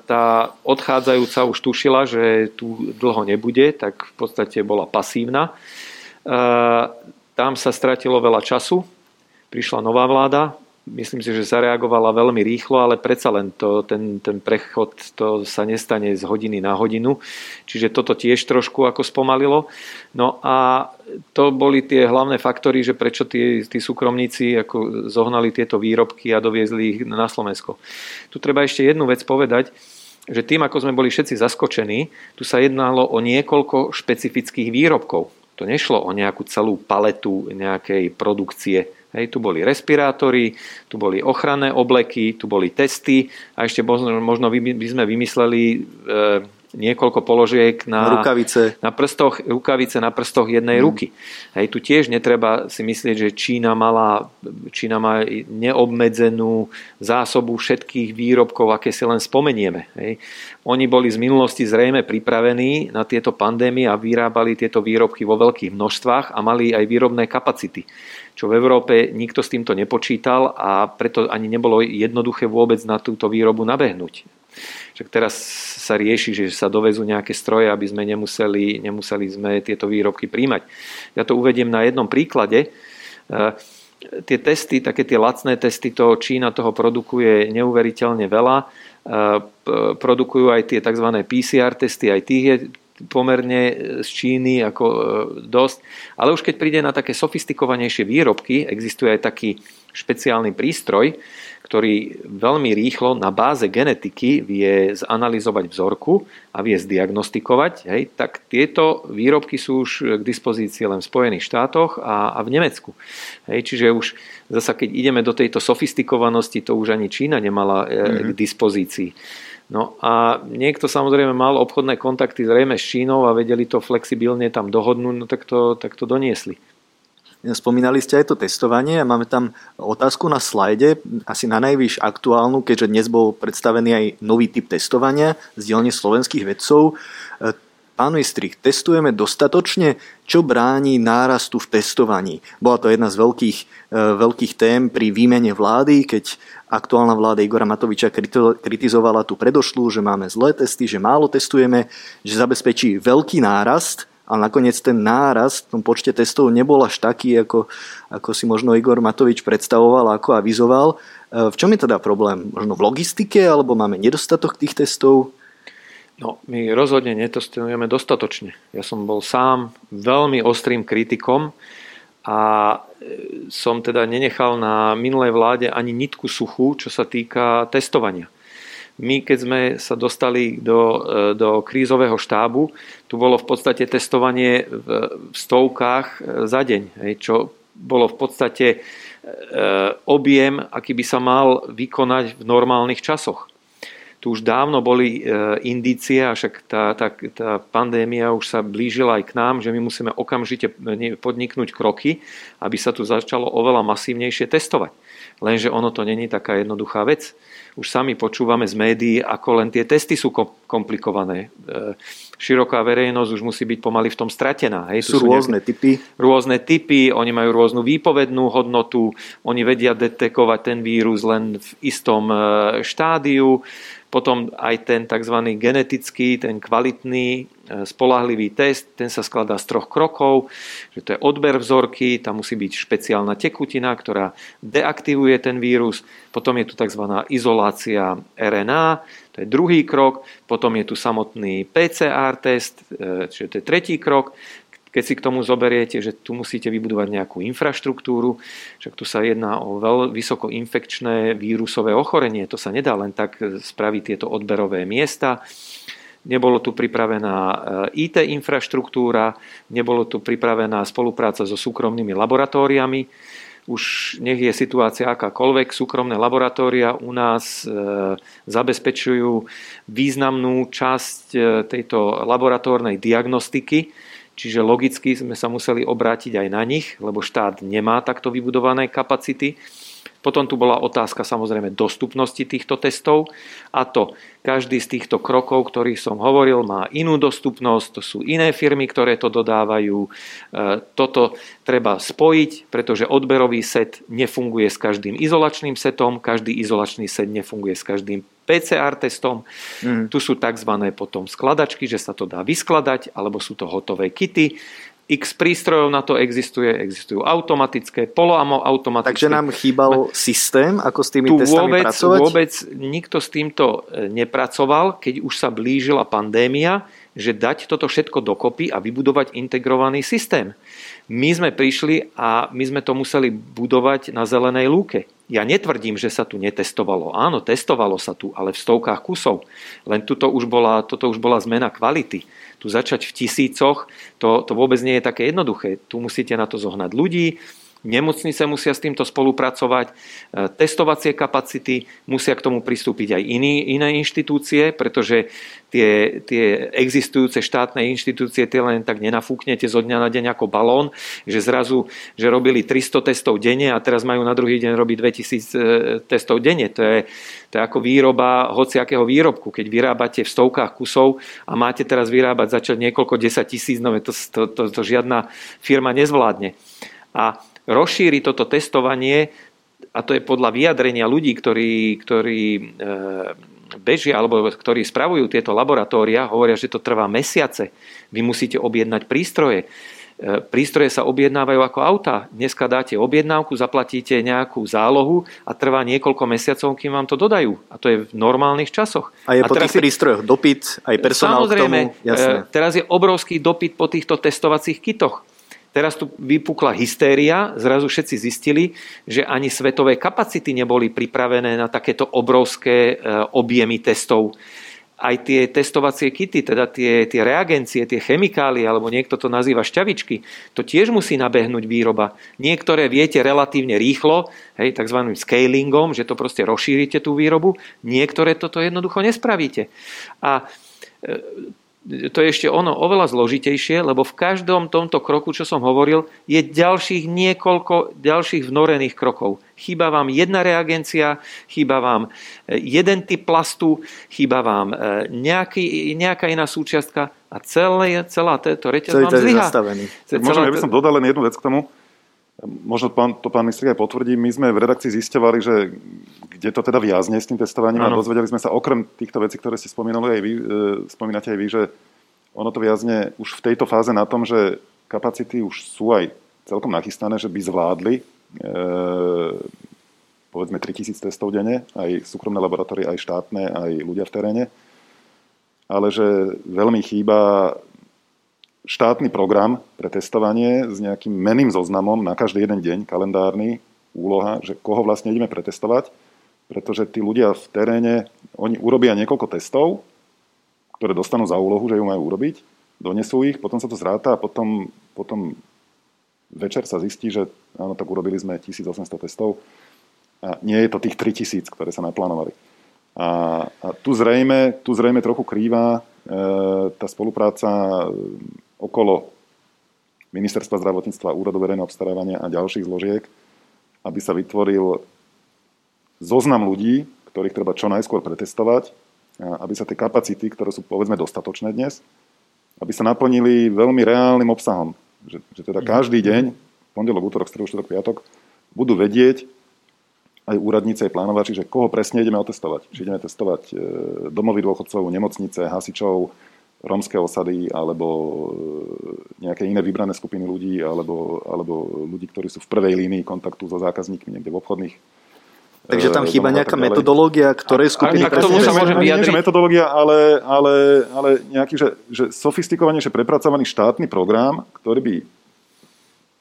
tá odchádzajúca už tušila, že tu dlho nebude, tak v podstate bola pasívna. Tam sa stratilo veľa času, prišla nová vláda, myslím si, že zareagovala veľmi rýchlo, ale predsa len to, ten, ten prechod to sa nestane z hodiny na hodinu. Čiže toto tiež trošku ako spomalilo. No a to boli tie hlavné faktory, že prečo tí, tí súkromníci ako zohnali tieto výrobky a doviezli ich na Slovensko. Tu treba ešte jednu vec povedať, že tým, ako sme boli všetci zaskočení, tu sa jednalo o niekoľko špecifických výrobkov. To nešlo o nejakú celú paletu nejakej produkcie Hej, tu boli respirátory, tu boli ochranné obleky, tu boli testy a ešte možno, možno by sme vymysleli e, niekoľko položiek na, rukavice. na prstoch, rukavice na prstoch jednej mm. ruky. Hej, tu tiež netreba si myslieť, že Čína, mala, Čína má neobmedzenú zásobu všetkých výrobkov, aké si len spomenieme. Hej. Oni boli z minulosti zrejme pripravení na tieto pandémie a vyrábali tieto výrobky vo veľkých množstvách a mali aj výrobné kapacity čo v Európe nikto s týmto nepočítal a preto ani nebolo jednoduché vôbec na túto výrobu nabehnúť. Však teraz sa rieši, že sa dovezú nejaké stroje, aby sme nemuseli, nemuseli sme tieto výrobky príjmať. Ja to uvediem na jednom príklade. E, tie testy, také tie lacné testy, to Čína toho produkuje neuveriteľne veľa. E, produkujú aj tie tzv. PCR testy, aj tých je pomerne z Číny ako e, dosť. Ale už keď príde na také sofistikovanejšie výrobky, existuje aj taký špeciálny prístroj, ktorý veľmi rýchlo na báze genetiky vie zanalizovať vzorku a vie zdiagnostikovať, hej, tak tieto výrobky sú už k dispozícii len v Spojených štátoch a, a v Nemecku. Hej, čiže už zasa keď ideme do tejto sofistikovanosti, to už ani Čína nemala mm-hmm. k dispozícii. No a niekto samozrejme mal obchodné kontakty zrejme s Čínou a vedeli to flexibilne tam dohodnúť, no tak to, tak to doniesli. Spomínali ste aj to testovanie a máme tam otázku na slajde, asi na najvyš aktuálnu, keďže dnes bol predstavený aj nový typ testovania z dielne slovenských vedcov. Pán Istrich, testujeme dostatočne? Čo bráni nárastu v testovaní? Bola to jedna z veľkých, e, veľkých tém pri výmene vlády, keď aktuálna vláda Igora Matoviča kritizovala tú predošlú, že máme zlé testy, že málo testujeme, že zabezpečí veľký nárast ale nakoniec ten náraz v tom počte testov nebol až taký, ako, ako si možno Igor Matovič predstavoval, ako avizoval. E, v čom je teda problém? Možno v logistike, alebo máme nedostatok tých testov? No, my rozhodne netestujeme dostatočne. Ja som bol sám veľmi ostrým kritikom a e, som teda nenechal na minulej vláde ani nitku suchú, čo sa týka testovania. My, keď sme sa dostali do, e, do krízového štábu, tu bolo v podstate testovanie v, stovkách e, za deň, čo bolo v podstate objem, aký by sa mal vykonať v normálnych časoch. Tu už dávno boli indície, a však tá, tá, tá pandémia už sa blížila aj k nám, že my musíme okamžite podniknúť kroky, aby sa tu začalo oveľa masívnejšie testovať. Lenže ono to není taká jednoduchá vec už sami počúvame z médií, ako len tie testy sú komplikované. E, široká verejnosť už musí byť pomaly v tom stratená. Hej, sú, sú rôzne typy. Rôzne typy, oni majú rôznu výpovednú hodnotu, oni vedia detekovať ten vírus len v istom e, štádiu. Potom aj ten tzv. genetický, ten kvalitný, e, spolahlivý test, ten sa skladá z troch krokov, že to je odber vzorky, tam musí byť špeciálna tekutina, ktorá deaktivuje ten vírus, potom je tu tzv. izolácia RNA, to je druhý krok, potom je tu samotný PCR test, e, čiže to je tretí krok, keď si k tomu zoberiete, že tu musíte vybudovať nejakú infraštruktúru, však tu sa jedná o veľ, vysoko infekčné vírusové ochorenie, to sa nedá len tak spraviť tieto odberové miesta. Nebolo tu pripravená IT eh, infraštruktúra, nebolo tu pripravená spolupráca so súkromnými laboratóriami. Už nech je situácia akákoľvek, súkromné laboratória u nás e, zabezpečujú významnú časť e, tejto laboratórnej diagnostiky, Čiže logicky sme sa museli obrátiť aj na nich, lebo štát nemá takto vybudované kapacity. Potom tu bola otázka samozrejme dostupnosti týchto testov a to každý z týchto krokov, ktorých som hovoril, má inú dostupnosť, to sú iné firmy, ktoré to dodávajú. E, toto treba spojiť, pretože odberový set nefunguje s každým izolačným setom, každý izolačný set nefunguje s každým PCR testom. Mm. Tu sú tzv. potom skladačky, že sa to dá vyskladať, alebo sú to hotové kity. X prístrojov na to existuje, existujú automatické, poloautomatické. Takže nám chýbal systém, ako s tými tu testami vôbec, pracovať? Vôbec nikto s týmto e, nepracoval, keď už sa blížila pandémia, že dať toto všetko dokopy a vybudovať integrovaný systém. My sme prišli a my sme to museli budovať na zelenej lúke. Ja netvrdím, že sa tu netestovalo. Áno, testovalo sa tu, ale v stovkách kusov. Len tuto už bola, toto už bola zmena kvality. Tu začať v tisícoch, to, to vôbec nie je také jednoduché. Tu musíte na to zohnať ľudí, Nemocnice musia s týmto spolupracovať, e, testovacie kapacity, musia k tomu pristúpiť aj iní, iné inštitúcie, pretože tie, tie existujúce štátne inštitúcie tie len tak nenafúknete zo dňa na deň ako balón, že zrazu, že robili 300 testov denne a teraz majú na druhý deň robiť 2000 e, testov denne. To je, to je ako výroba hociakého výrobku. Keď vyrábate v stovkách kusov a máte teraz vyrábať začať niekoľko 10 tisíc, no to, to, to, to žiadna firma nezvládne. A rozšíri toto testovanie, a to je podľa vyjadrenia ľudí, ktorí, ktorí e, bežia alebo ktorí spravujú tieto laboratória, hovoria, že to trvá mesiace. Vy musíte objednať prístroje. E, prístroje sa objednávajú ako auta. Dneska dáte objednávku, zaplatíte nejakú zálohu a trvá niekoľko mesiacov, kým vám to dodajú. A to je v normálnych časoch. A je a po tých je... prístrojoch dopyt, aj personál Samozrejme, k tomu? Jasné. E, teraz je obrovský dopyt po týchto testovacích kitoch. Teraz tu vypukla hystéria, zrazu všetci zistili, že ani svetové kapacity neboli pripravené na takéto obrovské e, objemy testov. Aj tie testovacie kity, teda tie, tie reagencie, tie chemikálie, alebo niekto to nazýva šťavičky, to tiež musí nabehnúť výroba. Niektoré viete relatívne rýchlo, hej, tzv. scalingom, že to proste rozšírite tú výrobu, niektoré toto jednoducho nespravíte. A e, to je ešte ono oveľa zložitejšie, lebo v každom tomto kroku, čo som hovoril, je ďalších niekoľko ďalších vnorených krokov. Chýba vám jedna reagencia, chýba vám e, jeden typ plastu, chýba vám e, nejaký, nejaká iná súčiastka a celé, celá táto reťaz vám zlyhá. Možno ja by som dodal len jednu vec k tomu. Možno pán, to pán minister aj potvrdí. My sme v redakcii zisťovali, že kde to teda viazne s tým testovaním ano. a dozvedeli sme sa okrem týchto vecí, ktoré ste spomínali aj vy, e, spomínate aj vy, že ono to viazne už v tejto fáze na tom, že kapacity už sú aj celkom nachystané, že by zvládli e, povedzme 3000 testov denne, aj súkromné laboratórie, aj štátne, aj ľudia v teréne, ale že veľmi chýba štátny program pre testovanie s nejakým meným zoznamom na každý jeden deň, kalendárny, úloha, že koho vlastne ideme pretestovať pretože tí ľudia v teréne, oni urobia niekoľko testov, ktoré dostanú za úlohu, že ju majú urobiť, donesú ich, potom sa to zráta a potom, potom večer sa zistí, že áno, tak urobili sme 1800 testov a nie je to tých 3000, ktoré sa naplánovali. A, a tu, zrejme, tu zrejme trochu krýva e, tá spolupráca okolo Ministerstva zdravotníctva, Úradu verejného obstarávania a ďalších zložiek, aby sa vytvoril zoznam ľudí, ktorých treba čo najskôr pretestovať, aby sa tie kapacity, ktoré sú povedzme dostatočné dnes, aby sa naplnili veľmi reálnym obsahom. Že, že teda každý deň, pondelok, útorok, stredu, štvrtok, piatok, budú vedieť aj úradníci, aj plánovači, že koho presne ideme otestovať. Či ideme testovať e, domovy dôchodcov, nemocnice, hasičov, rómske osady alebo e, nejaké iné vybrané skupiny ľudí alebo, alebo ľudí, ktorí sú v prvej línii kontaktu so zákazníkmi niekde v obchodných Takže tam chýba nejaká metodológia, ktorej skupiny... A k tomu sa môžem vyjadriť. Nie, metodológia, ale, ale, ale nejaký, že, že sofistikovanejšie prepracovaný štátny program, ktorý by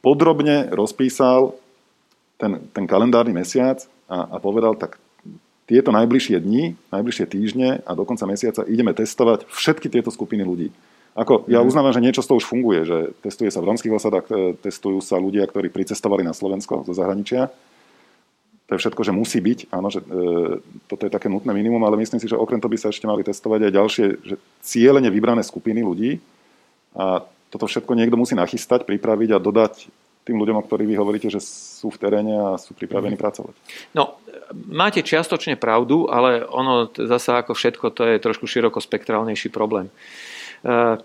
podrobne rozpísal ten, ten kalendárny mesiac a, a povedal, tak tieto najbližšie dni, najbližšie týždne a do konca mesiaca ideme testovať všetky tieto skupiny ľudí. Ako, ja mhm. uznávam, že niečo z toho už funguje, že testuje sa v romských osadách, e, testujú sa ľudia, ktorí pricestovali na Slovensko zo zahraničia to je všetko, že musí byť. Áno, že, e, toto je také nutné minimum, ale myslím si, že okrem toho by sa ešte mali testovať aj ďalšie že cieľene vybrané skupiny ľudí. A toto všetko niekto musí nachystať, pripraviť a dodať tým ľuďom, o ktorých vy hovoríte, že sú v teréne a sú pripravení mm. pracovať. No, máte čiastočne pravdu, ale ono zasa ako všetko, to je trošku širokospektrálnejší problém. E,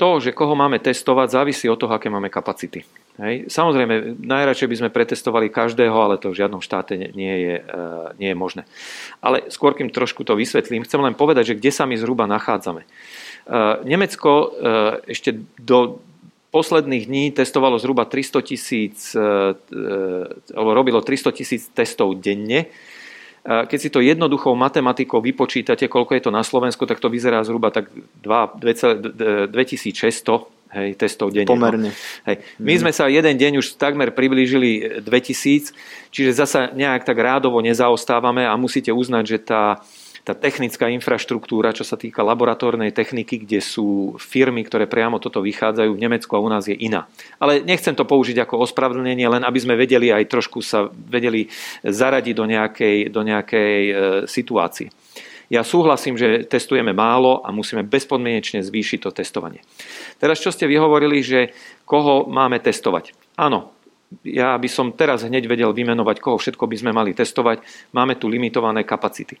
to, že koho máme testovať, závisí od toho, aké máme kapacity. Hej. Samozrejme, najradšej by sme pretestovali každého, ale to v žiadnom štáte nie je, e, nie je možné. Ale skôr, kým trošku to vysvetlím, chcem len povedať, že kde sa my zhruba nachádzame. E, Nemecko ešte do posledných dní testovalo zhruba 300 tisíc, alebo robilo 300 tisíc testov denne. Keď si to jednoduchou matematikou vypočítate, koľko je to na Slovensku, tak to vyzerá zhruba tak 2600 hej, testov denne. Pomerne. Hej. My sme sa jeden deň už takmer priblížili 2000, čiže zasa nejak tak rádovo nezaostávame a musíte uznať, že tá, tá technická infraštruktúra, čo sa týka laboratórnej techniky, kde sú firmy, ktoré priamo toto vychádzajú v Nemecku a u nás je iná. Ale nechcem to použiť ako ospravedlnenie, len aby sme vedeli aj trošku sa vedeli zaradiť do nejakej, do nejakej e, situácii. Ja súhlasím, že testujeme málo a musíme bezpodmienečne zvýšiť to testovanie. Teraz, čo ste vyhovorili, že koho máme testovať? Áno, ja by som teraz hneď vedel vymenovať, koho všetko by sme mali testovať. Máme tu limitované kapacity.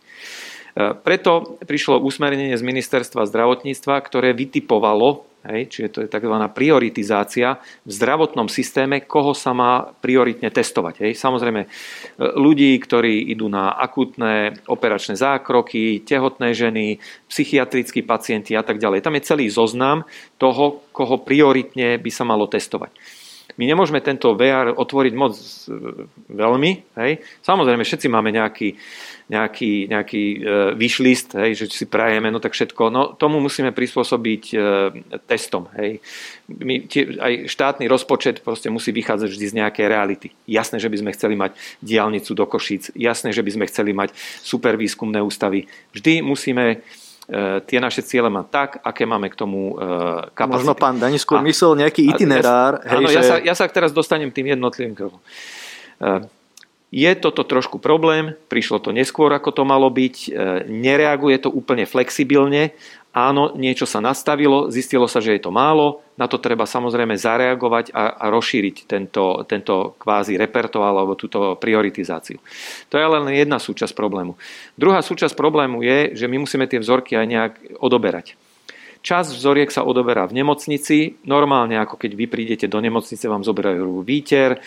E, preto prišlo usmernenie z ministerstva zdravotníctva, ktoré vytipovalo, hej, čiže to je tzv. prioritizácia v zdravotnom systéme, koho sa má prioritne testovať. Hej. Samozrejme, e, ľudí, ktorí idú na akutné operačné zákroky, tehotné ženy, psychiatrickí pacienti a tak ďalej. Tam je celý zoznam toho, koho prioritne by sa malo testovať. My nemôžeme tento VR otvoriť moc e, veľmi. Hej. Samozrejme, všetci máme nejaký nejaký, nejaký e, vyšlist, hej, že si prajeme, no tak všetko. No tomu musíme prispôsobiť e, testom. Hej. My, tie, aj štátny rozpočet proste musí vychádzať vždy z nejakej reality. Jasné, že by sme chceli mať diálnicu do Košíc, jasné, že by sme chceli mať super výskumné ústavy. Vždy musíme e, tie naše ciele mať tak, aké máme k tomu kapacity. Možno pán Dani skôr myslel nejaký itinerár. Ja, hej, áno, že... ja, sa, ja sa teraz dostanem tým jednotlivým krokom. Je toto trošku problém, prišlo to neskôr, ako to malo byť, e, nereaguje to úplne flexibilne, áno, niečo sa nastavilo, zistilo sa, že je to málo, na to treba samozrejme zareagovať a, a rozšíriť tento, tento kvázi repertoál alebo túto prioritizáciu. To je len jedna súčasť problému. Druhá súčasť problému je, že my musíme tie vzorky aj nejak odoberať. Čas vzoriek sa odoberá v nemocnici. Normálne, ako keď vy prídete do nemocnice, vám zoberajú výter. E,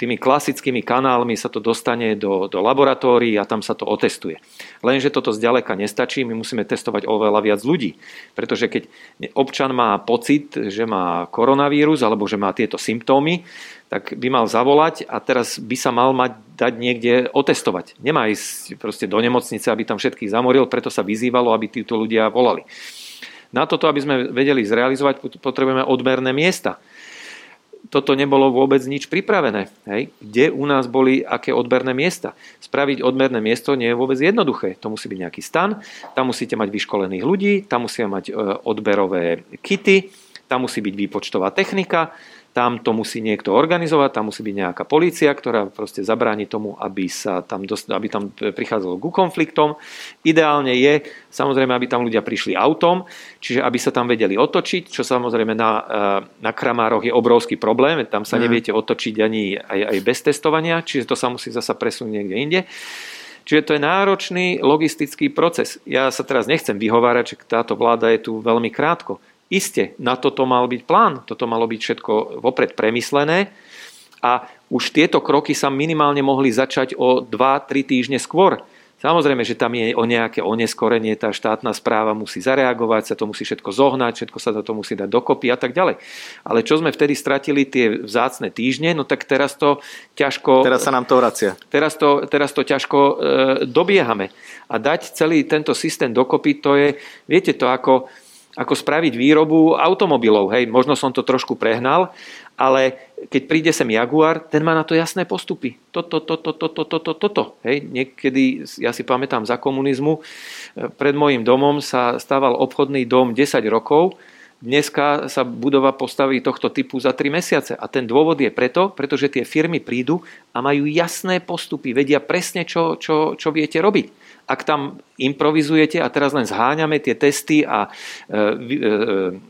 tými klasickými kanálmi sa to dostane do, do laboratórií a tam sa to otestuje. Lenže toto zďaleka nestačí, my musíme testovať oveľa viac ľudí. Pretože keď občan má pocit, že má koronavírus alebo že má tieto symptómy, tak by mal zavolať a teraz by sa mal mať dať niekde otestovať. Nemá ísť proste do nemocnice, aby tam všetkých zamoril, preto sa vyzývalo, aby títo ľudia volali. Na toto, aby sme vedeli zrealizovať, potrebujeme odberné miesta. Toto nebolo vôbec nič pripravené. Hej? Kde u nás boli aké odberné miesta? Spraviť odberné miesto nie je vôbec jednoduché. To musí byť nejaký stan, tam musíte mať vyškolených ľudí, tam musia mať e, odberové kity, tam musí byť výpočtová technika, tam to musí niekto organizovať, tam musí byť nejaká polícia, ktorá proste zabráni tomu, aby, sa tam, aby tam prichádzalo ku konfliktom. Ideálne je, samozrejme, aby tam ľudia prišli autom, čiže aby sa tam vedeli otočiť, čo samozrejme na, eh, na Kramároch je obrovský problém, tam sa mhm. neviete otočiť ani aj, aj bez testovania, čiže to sa musí zasa presunúť niekde inde. Čiže to je náročný logistický proces. Ja sa teraz nechcem vyhovárať, že táto vláda je tu veľmi krátko. Isté, na toto mal byť plán, toto malo byť všetko vopred premyslené a už tieto kroky sa minimálne mohli začať o 2-3 týždne skôr. Samozrejme, že tam je o nejaké oneskorenie, tá štátna správa musí zareagovať, sa to musí všetko zohnať, všetko sa to musí dať dokopy a tak ďalej. Ale čo sme vtedy stratili tie vzácne týždne, no tak teraz to ťažko... Teraz sa nám to vracia. Teraz to, teraz to ťažko e, dobiehame. A dať celý tento systém dokopy, to je, viete to ako ako spraviť výrobu automobilov. Hej, možno som to trošku prehnal, ale keď príde sem Jaguar, ten má na to jasné postupy. Toto, toto, toto, toto, toto. Hej, niekedy, ja si pamätám za komunizmu, pred môjim domom sa stával obchodný dom 10 rokov, Dneska sa budova postaví tohto typu za 3 mesiace. A ten dôvod je preto, pretože tie firmy prídu a majú jasné postupy, vedia presne, čo, čo, čo viete robiť ak tam improvizujete a teraz len zháňame tie testy a e, e,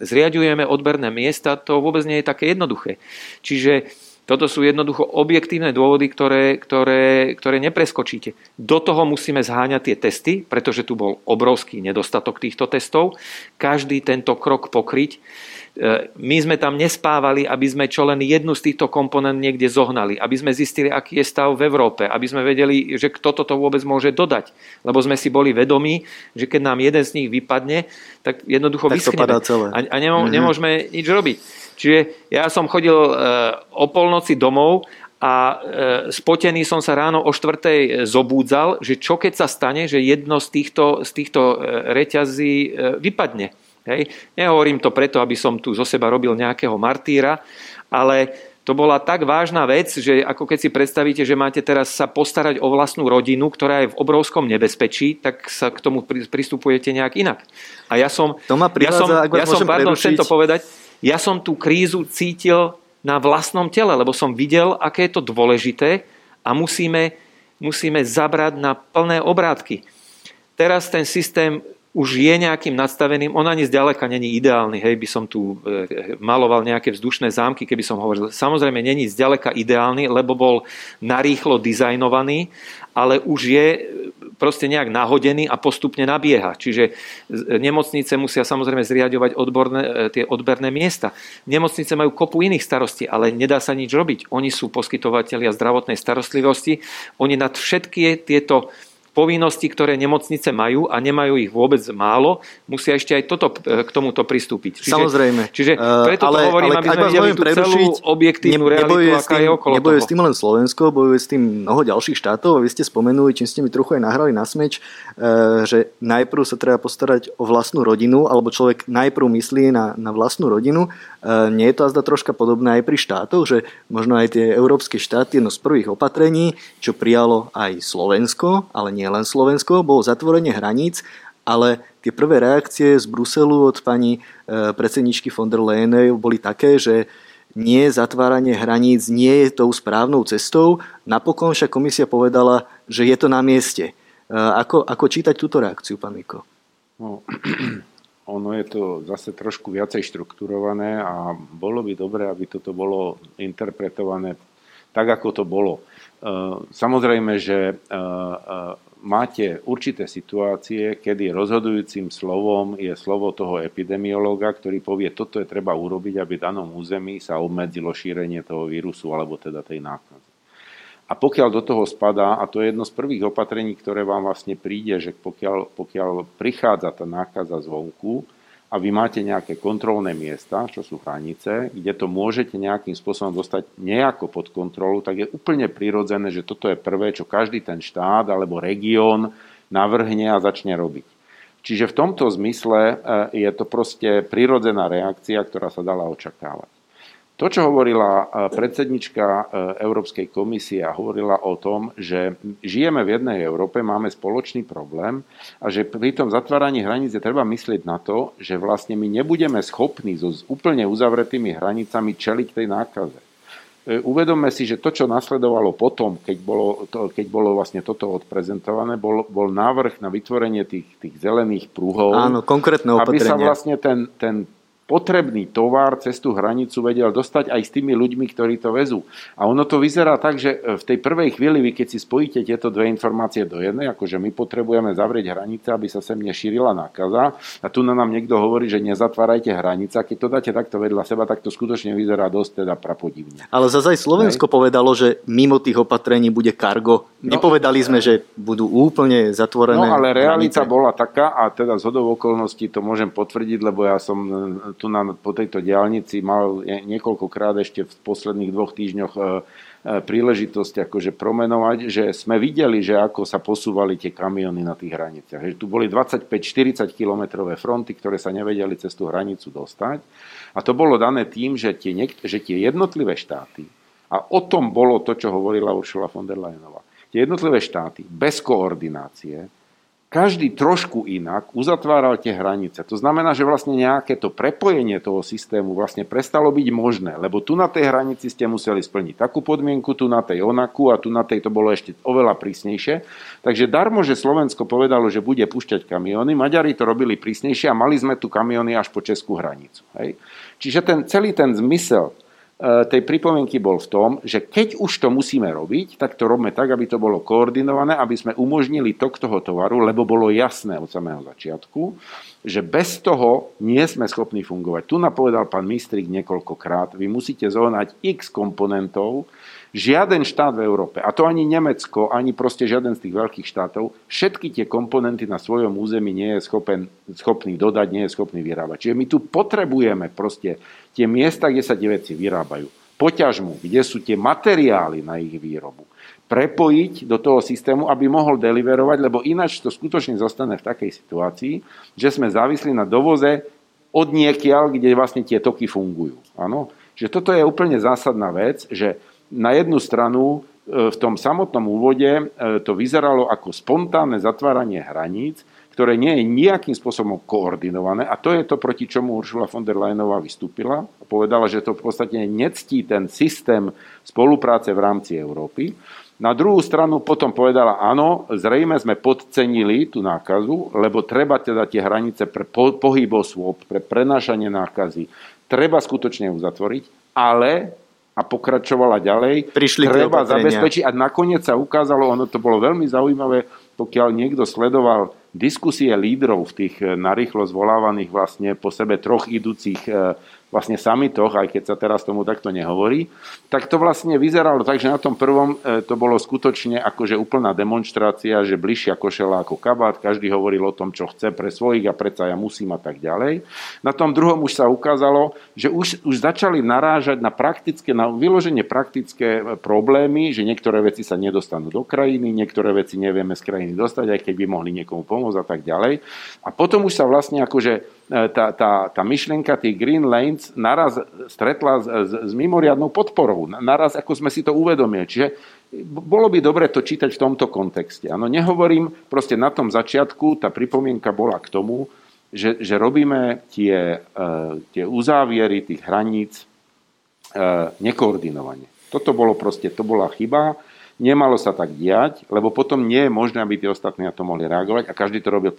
zriadujeme odberné miesta, to vôbec nie je také jednoduché. Čiže toto sú jednoducho objektívne dôvody, ktoré, ktoré, ktoré nepreskočíte. Do toho musíme zháňať tie testy, pretože tu bol obrovský nedostatok týchto testov. Každý tento krok pokryť E, my sme tam nespávali, aby sme čo len jednu z týchto komponent niekde zohnali, aby sme zistili, aký je stav v Európe, aby sme vedeli, že kto toto vôbec môže dodať. Lebo sme si boli vedomí, že keď nám jeden z nich vypadne, tak jednoducho tak vyschneme. A, a nemô, mm-hmm. nemôžeme nič robiť. Čiže ja som chodil e, o polnoci domov a e, spotený som sa ráno o štvrtej zobúdzal, že čo keď sa stane, že jedno z týchto, z týchto reťazí vypadne. Hej. Nehovorím to preto, aby som tu zo seba robil nejakého martýra, ale to bola tak vážna vec, že ako keď si predstavíte, že máte teraz sa postarať o vlastnú rodinu, ktorá je v obrovskom nebezpečí, tak sa k tomu pristupujete nejak inak. A ja som, to ma privádza, ja som, ja som pardon, chcem to povedať, ja som tú krízu cítil na vlastnom tele, lebo som videl, aké je to dôležité a musíme, musíme zabrať na plné obrátky. Teraz ten systém už je nejakým nadstaveným, on ani zďaleka není ideálny, hej, by som tu e, maloval nejaké vzdušné zámky, keby som hovoril. Samozrejme, není zďaleka ideálny, lebo bol narýchlo dizajnovaný, ale už je proste nejak nahodený a postupne nabieha. Čiže nemocnice musia samozrejme zriadovať odborné, e, tie odberné miesta. Nemocnice majú kopu iných starostí, ale nedá sa nič robiť. Oni sú poskytovateľia zdravotnej starostlivosti. Oni nad všetky tieto povinnosti, ktoré nemocnice majú a nemajú ich vôbec málo, musia ešte aj toto, e, k tomuto pristúpiť. Čiže, Samozrejme. Čiže preto ale, to hovorím, ale, aby sme videli tú celú objektívnu ne, realitu, aká tým, je okolo nebojuje toho. s tým len Slovensko, bojuje s tým mnoho ďalších štátov a vy ste spomenuli, čím ste mi trochu aj nahrali na smeč, e, že najprv sa treba postarať o vlastnú rodinu, alebo človek najprv myslí na, na vlastnú rodinu. E, nie je to azda troška podobné aj pri štátoch, že možno aj tie európske štáty, jedno z prvých opatrení, čo prijalo aj Slovensko, ale nie len Slovensko, bolo zatvorenie hraníc, ale tie prvé reakcie z Bruselu od pani e, predsedničky von der Leyenej boli také, že nie zatváranie hraníc nie je tou správnou cestou. Napokon však komisia povedala, že je to na mieste. E, ako, ako čítať túto reakciu, pán Miko? No, <clears throat> ono je to zase trošku viacej štrukturované a bolo by dobré, aby toto bolo interpretované tak, ako to bolo. E, samozrejme, že máte určité situácie, kedy rozhodujúcim slovom je slovo toho epidemiológa, ktorý povie, toto je treba urobiť, aby v danom území sa obmedzilo šírenie toho vírusu alebo teda tej nákazy. A pokiaľ do toho spadá, a to je jedno z prvých opatrení, ktoré vám vlastne príde, že pokiaľ, pokiaľ prichádza tá nákaza zvonku, a vy máte nejaké kontrolné miesta, čo sú hranice, kde to môžete nejakým spôsobom dostať nejako pod kontrolu, tak je úplne prirodzené, že toto je prvé, čo každý ten štát alebo región navrhne a začne robiť. Čiže v tomto zmysle eh, je to proste prirodzená reakcia, ktorá sa dala očakávať. To, čo hovorila e, predsednička e, Európskej komisie a hovorila o tom, že žijeme v jednej Európe, máme spoločný problém a že pri tom zatváraní hraníc je treba myslieť na to, že vlastne my nebudeme schopní so úplne uzavretými hranicami čeliť tej nákaze. E, uvedomme si, že to, čo nasledovalo potom, keď bolo, to, keď bolo vlastne toto odprezentované, bol, bol návrh na vytvorenie tých, tých zelených prúhov. Áno, konkrétne opatrenia. Aby sa vlastne ten, ten potrebný tovar cez tú hranicu vedel dostať aj s tými ľuďmi, ktorí to vezú. A ono to vyzerá tak, že e, v tej prvej chvíli, vy keď si spojíte tieto dve informácie do jednej, akože my potrebujeme zavrieť hranice, aby sa sem nešírila nákaza, a tu na nám niekto hovorí, že nezatvárajte hranice, keď to dáte takto vedľa seba, tak to skutočne vyzerá dosť teda prapodivne. Ale zase aj Slovensko Hej. povedalo, že mimo tých opatrení bude kargo. No, Nepovedali sme, že budú úplne zatvorené. No ale realita hranice. bola taká, a teda z hodov okolností to môžem potvrdiť, lebo ja som tu na, po tejto diálnici mal niekoľkokrát ešte v posledných dvoch týždňoch e, e, príležitosť akože promenovať, že sme videli, že ako sa posúvali tie kamiony na tých hraniciach. Že tu boli 25-40 kilometrové fronty, ktoré sa nevedeli cez tú hranicu dostať. A to bolo dané tým, že tie, že tie jednotlivé štáty, a o tom bolo to, čo hovorila Ursula von der Leyenová, tie jednotlivé štáty bez koordinácie každý trošku inak uzatváral tie hranice. To znamená, že vlastne nejaké to prepojenie toho systému vlastne prestalo byť možné, lebo tu na tej hranici ste museli splniť takú podmienku, tu na tej onakú a tu na tej to bolo ešte oveľa prísnejšie. Takže darmo, že Slovensko povedalo, že bude púšťať kamiony, Maďari to robili prísnejšie a mali sme tu kamiony až po Českú hranicu. Hej? Čiže ten, celý ten zmysel tej pripomienky bol v tom, že keď už to musíme robiť, tak to robíme tak, aby to bolo koordinované, aby sme umožnili tok toho tovaru, lebo bolo jasné od samého začiatku, že bez toho nie sme schopní fungovať. Tu napovedal pán Mistrik niekoľkokrát, vy musíte zohnať x komponentov, Žiaden štát v Európe, a to ani Nemecko, ani proste žiaden z tých veľkých štátov, všetky tie komponenty na svojom území nie je schopen, schopný dodať, nie je schopný vyrábať. Čiže my tu potrebujeme proste tie miesta, kde sa tie veci vyrábajú, poťažmu, kde sú tie materiály na ich výrobu, prepojiť do toho systému, aby mohol deliverovať, lebo ináč to skutočne zostane v takej situácii, že sme závislí na dovoze od niekiaľ, kde vlastne tie toky fungujú. Áno? že toto je úplne zásadná vec, že na jednu stranu e, v tom samotnom úvode e, to vyzeralo ako spontánne zatváranie hraníc, ktoré nie je nejakým spôsobom koordinované a to je to, proti čomu Uršula von der Leyenová vystúpila a povedala, že to v podstate nectí ten systém spolupráce v rámci Európy. Na druhú stranu potom povedala, áno, zrejme sme podcenili tú nákazu, lebo treba teda tie hranice pre pohyb osôb, pre prenášanie nákazy, treba skutočne uzatvoriť, ale a pokračovala ďalej. Prišli treba zabezpečiť a nakoniec sa ukázalo, ono to bolo veľmi zaujímavé, pokiaľ niekto sledoval diskusie lídrov v tých eh, narýchlo zvolávaných vlastne po sebe troch idúcich eh, vlastne samitoch, aj keď sa teraz tomu takto nehovorí, tak to vlastne vyzeralo tak, že na tom prvom e, to bolo skutočne akože úplná demonstrácia, že bližšia košela ako kabát, každý hovoril o tom, čo chce pre svojich a predsa ja musím a tak ďalej. Na tom druhom už sa ukázalo, že už, už začali narážať na praktické, na vyloženie praktické e, problémy, že niektoré veci sa nedostanú do krajiny, niektoré veci nevieme z krajiny dostať, aj keď by mohli niekomu pomôcť a tak ďalej. A potom už sa vlastne akože tá, tá, tá myšlienka tých Green Lanes naraz stretla s, s, s mimoriadnou podporou. Naraz, ako sme si to uvedomili. Čiže bolo by dobre to čítať v tomto kontexte. Ano, nehovorím, proste na tom začiatku tá pripomienka bola k tomu, že, že robíme tie, uh, tie uzáviery tých hraníc uh, nekoordinovane. Toto bolo proste, to bola chyba Nemalo sa tak diať, lebo potom nie je možné, aby tí ostatní na to mohli reagovať a každý to robil.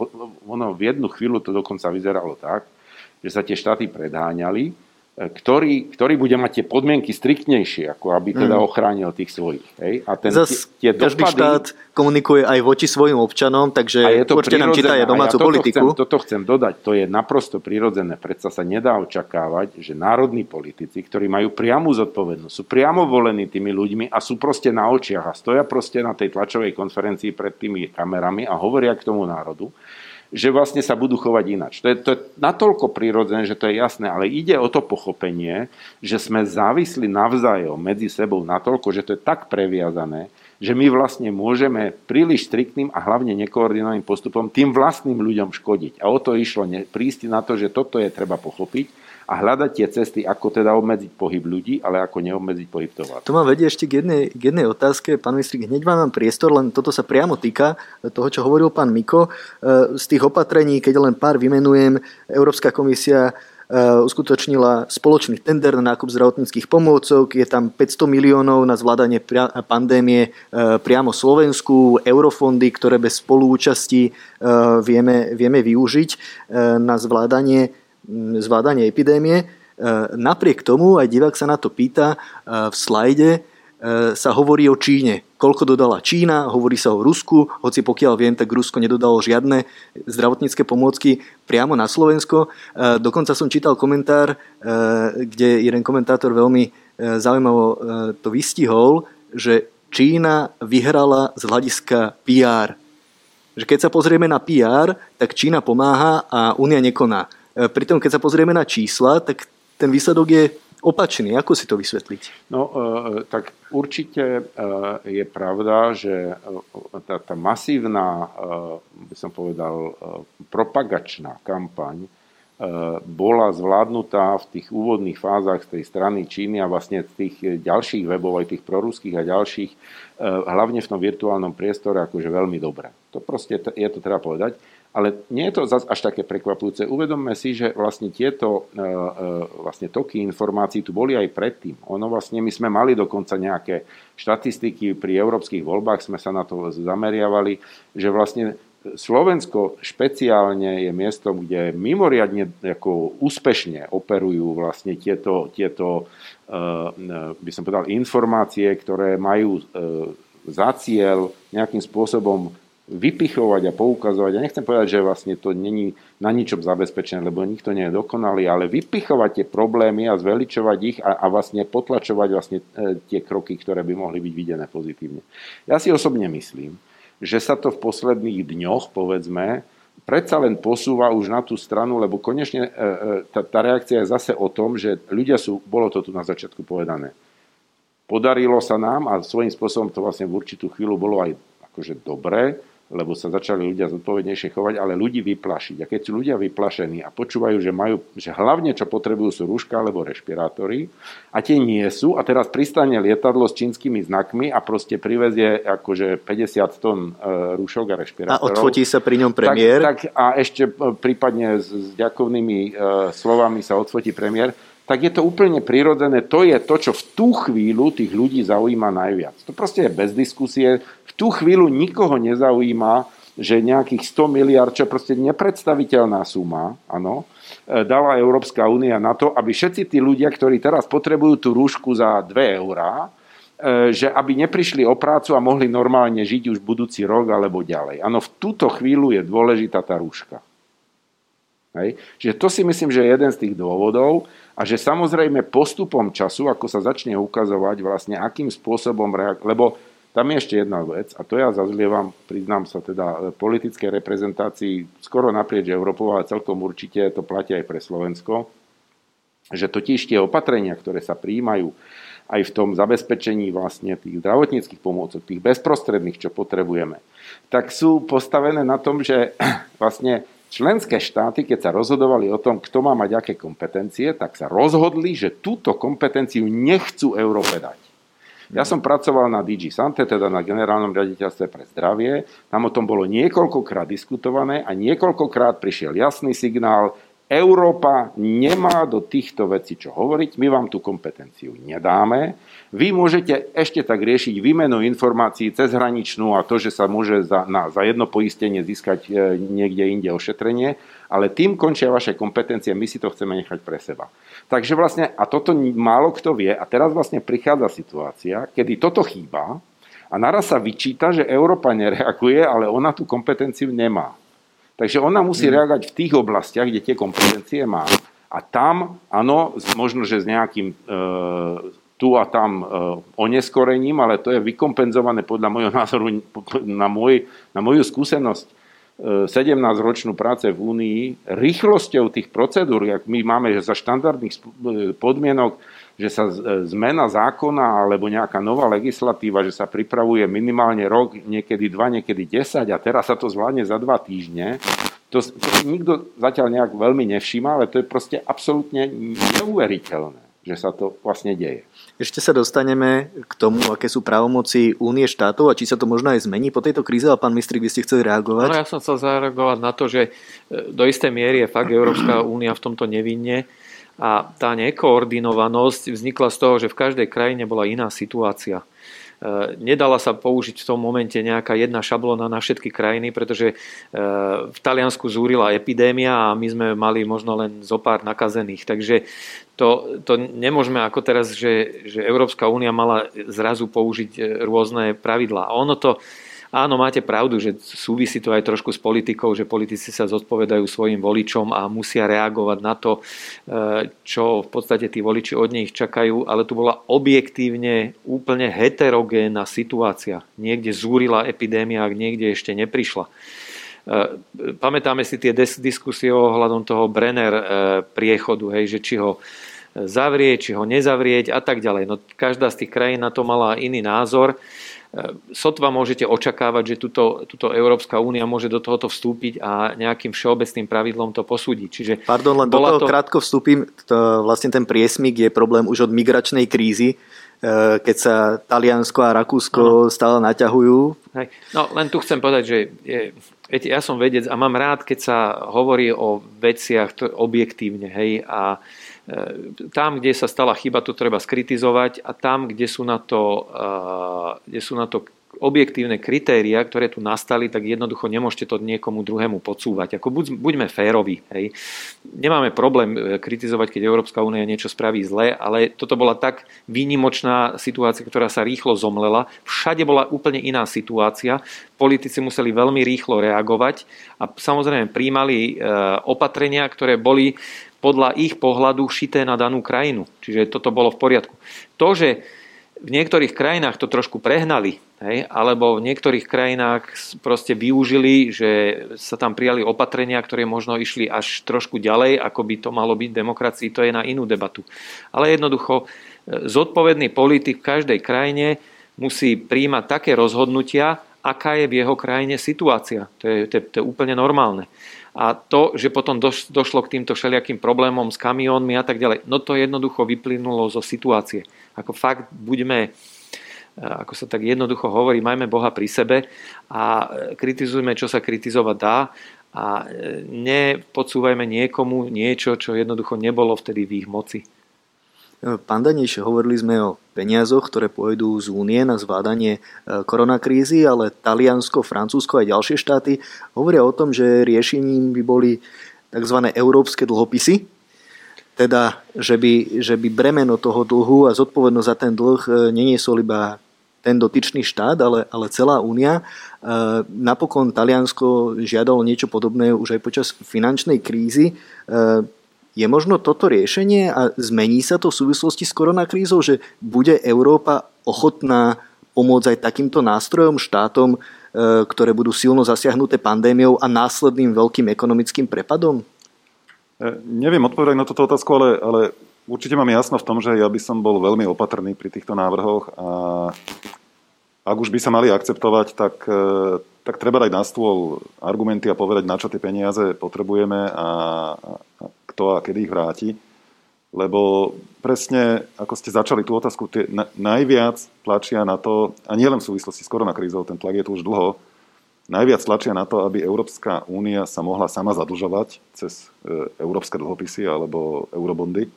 Ono v jednu chvíľu to dokonca vyzeralo tak, že sa tie štáty predháňali ktorý, ktorý bude mať tie podmienky striktnejšie, ako aby teda mm. ochránil tých svojich. Hej? A ten, Zas tie, tie každý dopady, štát komunikuje aj voči svojim občanom, takže a je to určite nám číta aj domácu ja politiku. Chcem, toto chcem dodať, to je naprosto prirodzené. Predsa sa nedá očakávať, že národní politici, ktorí majú priamu zodpovednosť, sú priamo volení tými ľuďmi a sú proste na očiach a stoja proste na tej tlačovej konferencii pred tými kamerami a hovoria k tomu národu, že vlastne sa budú chovať ináč. To je, to je natoľko prirodzené, že to je jasné, ale ide o to pochopenie, že sme závisli navzájom medzi sebou natoľko, že to je tak previazané, že my vlastne môžeme príliš striktným a hlavne nekoordinovaným postupom tým vlastným ľuďom škodiť. A o to išlo prísť na to, že toto je treba pochopiť a hľadať tie cesty, ako teda obmedziť pohyb ľudí, ale ako neobmedziť pohyb tovaru. To ma vedie ešte k jednej, k jednej otázke. Pán ministrik, hneď vám priestor, len toto sa priamo týka toho, čo hovoril pán Miko. E, z tých opatrení, keď len pár vymenujem, Európska komisia e, uskutočnila spoločný tender na nákup zdravotníckých pomôcok. Je tam 500 miliónov na zvládanie pandémie e, priamo Slovensku, eurofondy, ktoré bez spolúčasti vieme, vieme využiť na zvládanie zvládanie epidémie. E, napriek tomu, aj divák sa na to pýta, e, v slajde e, sa hovorí o Číne. Koľko dodala Čína, hovorí sa o Rusku, hoci pokiaľ viem, tak Rusko nedodalo žiadne zdravotnícke pomôcky priamo na Slovensko. Dokonca som čítal komentár, kde jeden komentátor veľmi zaujímavo to vystihol, že Čína vyhrala z hľadiska PR. Že keď sa pozrieme na PR, tak Čína pomáha a Únia nekoná. E, pritom, keď sa pozrieme na čísla, tak ten výsledok je opačný. Ako si to vysvetliť? No, e, tak určite e, je pravda, že tá, tá masívna, by som povedal, propagačná kampaň bola zvládnutá v tých úvodných fázach z tej strany Číny a vlastne z tých ďalších webov, aj tých proruských a ďalších, hlavne v tom virtuálnom priestore, akože veľmi dobré. To proste je to treba povedať. Ale nie je to zase až také prekvapujúce. Uvedomme si, že vlastne tieto e, e, vlastne toky informácií tu boli aj predtým. Ono vlastne my sme mali dokonca nejaké štatistiky pri európskych voľbách, sme sa na to zameriavali, že vlastne Slovensko špeciálne je miesto, kde mimoriadne ako úspešne operujú vlastne tieto, tieto e, by som povedal, informácie, ktoré majú za cieľ nejakým spôsobom vypichovať a poukazovať, ja nechcem povedať, že vlastne to není na ničom zabezpečené, lebo nikto nie je dokonalý, ale vypichovať tie problémy a zveličovať ich a, a vlastne potlačovať vlastne e, tie kroky, ktoré by mohli byť videné pozitívne. Ja si osobne myslím, že sa to v posledných dňoch, povedzme, predsa len posúva už na tú stranu, lebo konečne e, e, tá, tá reakcia je zase o tom, že ľudia sú, bolo to tu na začiatku povedané, podarilo sa nám a svojím spôsobom to vlastne v určitú chvíľu bolo aj akože dobré, lebo sa začali ľudia zodpovednejšie chovať, ale ľudí vyplašiť. A keď sú ľudia vyplašení a počúvajú, že, majú, že hlavne čo potrebujú sú rúška alebo respirátory a tie nie sú a teraz pristane lietadlo s čínskymi znakmi a proste privezie akože 50 tón e, rúšok a respirátorov. A odfotí sa pri ňom premiér. Tak, tak a ešte e, prípadne s, s ďakovnými e, slovami sa odfotí premiér tak je to úplne prirodzené. To je to, čo v tú chvíľu tých ľudí zaujíma najviac. To proste je bez diskusie. V tú chvíľu nikoho nezaujíma, že nejakých 100 miliard, čo je proste nepredstaviteľná suma, áno, e, dala Európska únia na to, aby všetci tí ľudia, ktorí teraz potrebujú tú rúšku za 2 eurá, e, že aby neprišli o prácu a mohli normálne žiť už budúci rok alebo ďalej. Áno, v túto chvíľu je dôležitá tá rúška. Hej. Čiže to si myslím, že je jeden z tých dôvodov a že samozrejme postupom času, ako sa začne ukazovať vlastne, akým spôsobom reagovať, lebo tam je ešte jedna vec, a to ja zazlievam, priznám sa teda, politickej reprezentácii skoro naprieč Európou, ale celkom určite to platí aj pre Slovensko, že totiž tie opatrenia, ktoré sa príjmajú aj v tom zabezpečení vlastne tých zdravotníckých pomôcok, tých bezprostredných, čo potrebujeme, tak sú postavené na tom, že <clears throat> vlastne Členské štáty, keď sa rozhodovali o tom, kto má mať aké kompetencie, tak sa rozhodli, že túto kompetenciu nechcú Európe dať. Ja som pracoval na DG Sante, teda na generálnom riaditeľstve pre zdravie. Tam o tom bolo niekoľkokrát diskutované a niekoľkokrát prišiel jasný signál, Európa nemá do týchto vecí čo hovoriť, my vám tú kompetenciu nedáme. Vy môžete ešte tak riešiť výmenu informácií cez hraničnú a to, že sa môže za, na, za jedno poistenie získať e, niekde inde ošetrenie, ale tým končia vaše kompetencie, my si to chceme nechať pre seba. Takže vlastne, a toto málo kto vie, a teraz vlastne prichádza situácia, kedy toto chýba a naraz sa vyčíta, že Európa nereaguje, ale ona tú kompetenciu nemá. Takže ona musí mhm. reagovať v tých oblastiach, kde tie kompetencie má. A tam, áno, možno, že s nejakým e, tu a tam e, oneskorením, ale to je vykompenzované podľa môjho názoru na, môj, na moju skúsenosť 17-ročnú e, práce v Únii, rýchlosťou tých procedúr, jak my máme za štandardných e, podmienok že sa zmena zákona alebo nejaká nová legislatíva, že sa pripravuje minimálne rok, niekedy dva, niekedy 10 a teraz sa to zvládne za dva týždne, to, to nikto zatiaľ nejak veľmi nevšíma, ale to je proste absolútne neuveriteľné, že sa to vlastne deje. Ešte sa dostaneme k tomu, aké sú právomoci únie štátov a či sa to možno aj zmení po tejto kríze. A pán ministri, vy ste chceli reagovať? No, ja som chcel zareagovať na to, že e, do istej miery je fakt Európska únia v tomto nevinne a tá nekoordinovanosť vznikla z toho, že v každej krajine bola iná situácia. E, nedala sa použiť v tom momente nejaká jedna šablona na všetky krajiny, pretože e, v Taliansku zúrila epidémia a my sme mali možno len zo pár nakazených. Takže to, to nemôžeme ako teraz, že, že Európska únia mala zrazu použiť e, rôzne pravidlá. Ono to Áno, máte pravdu, že súvisí to aj trošku s politikou, že politici sa zodpovedajú svojim voličom a musia reagovať na to, e, čo v podstate tí voliči od nich čakajú, ale tu bola objektívne úplne heterogénna situácia. Niekde zúrila epidémia, ak niekde ešte neprišla. E, pamätáme si tie diskusie ohľadom toho Brenner e, priechodu, hej, že či ho zavrieť, či ho nezavrieť a tak ďalej. No, každá z tých krajín na to mala iný názor. Sotva môžete očakávať, že tuto, tuto Európska únia môže do tohoto vstúpiť a nejakým všeobecným pravidlom to posúdiť. Čiže Pardon, len do toho to... krátko vstúpim. To, vlastne ten priesmik je problém už od migračnej krízy, e, keď sa Taliansko a Rakúsko no. stále naťahujú. Hej. No len tu chcem povedať, že je, viete, ja som vedec a mám rád, keď sa hovorí o veciach objektívne. Hej, a tam, kde sa stala chyba, to treba skritizovať a tam, kde sú na to, e, kde sú na to objektívne kritéria, ktoré tu nastali, tak jednoducho nemôžete to niekomu druhému podsúvať. Ako buď, buďme férovi. Hej. Nemáme problém e, kritizovať, keď Európska únia niečo spraví zle, ale toto bola tak výnimočná situácia, ktorá sa rýchlo zomlela. Všade bola úplne iná situácia. Politici museli veľmi rýchlo reagovať a samozrejme príjmali opatrenia, ktoré boli podľa ich pohľadu šité na danú krajinu. Čiže toto bolo v poriadku. To, že v niektorých krajinách to trošku prehnali, hej, alebo v niektorých krajinách proste využili, že sa tam prijali opatrenia, ktoré možno išli až trošku ďalej, ako by to malo byť demokracii, to je na inú debatu. Ale jednoducho, e, zodpovedný politik v každej krajine musí príjmať také rozhodnutia, aká je v jeho krajine situácia. To je, to to je úplne normálne. A to, že potom došlo k týmto všelijakým problémom s kamiónmi a tak ďalej, no to jednoducho vyplynulo zo situácie. Ako fakt buďme, ako sa tak jednoducho hovorí, majme Boha pri sebe a kritizujme, čo sa kritizovať dá a nepodsúvajme niekomu niečo, čo jednoducho nebolo vtedy v ich moci. Pán Danejšie, hovorili sme o peniazoch, ktoré pôjdu z únie na zvládanie e, koronakrízy, ale Taliansko, Francúzsko a ďalšie štáty hovoria o tom, že riešením by boli tzv. európske dlhopisy, teda, že by, že by bremeno toho dlhu a zodpovednosť za ten dlh e, neniesol iba ten dotyčný štát, ale, ale celá únia. E, napokon Taliansko žiadalo niečo podobné už aj počas finančnej krízy. Je možno toto riešenie a zmení sa to v súvislosti s koronakrízou, že bude Európa ochotná pomôcť aj takýmto nástrojom štátom, e, ktoré budú silno zasiahnuté pandémiou a následným veľkým ekonomickým prepadom? E, neviem odpovedať na túto otázku, ale, ale určite mám jasno v tom, že ja by som bol veľmi opatrný pri týchto návrhoch a ak už by sa mali akceptovať, tak, e, tak treba dať na stôl argumenty a povedať, na čo tie peniaze potrebujeme a, kto a kedy ich vráti. Lebo presne, ako ste začali tú otázku, tie na, najviac tlačia na to, a nie len v súvislosti s koronakrízou, ten tlak je tu už dlho, najviac tlačia na to, aby Európska únia sa mohla sama zadlžovať cez e, európske dlhopisy alebo eurobondy.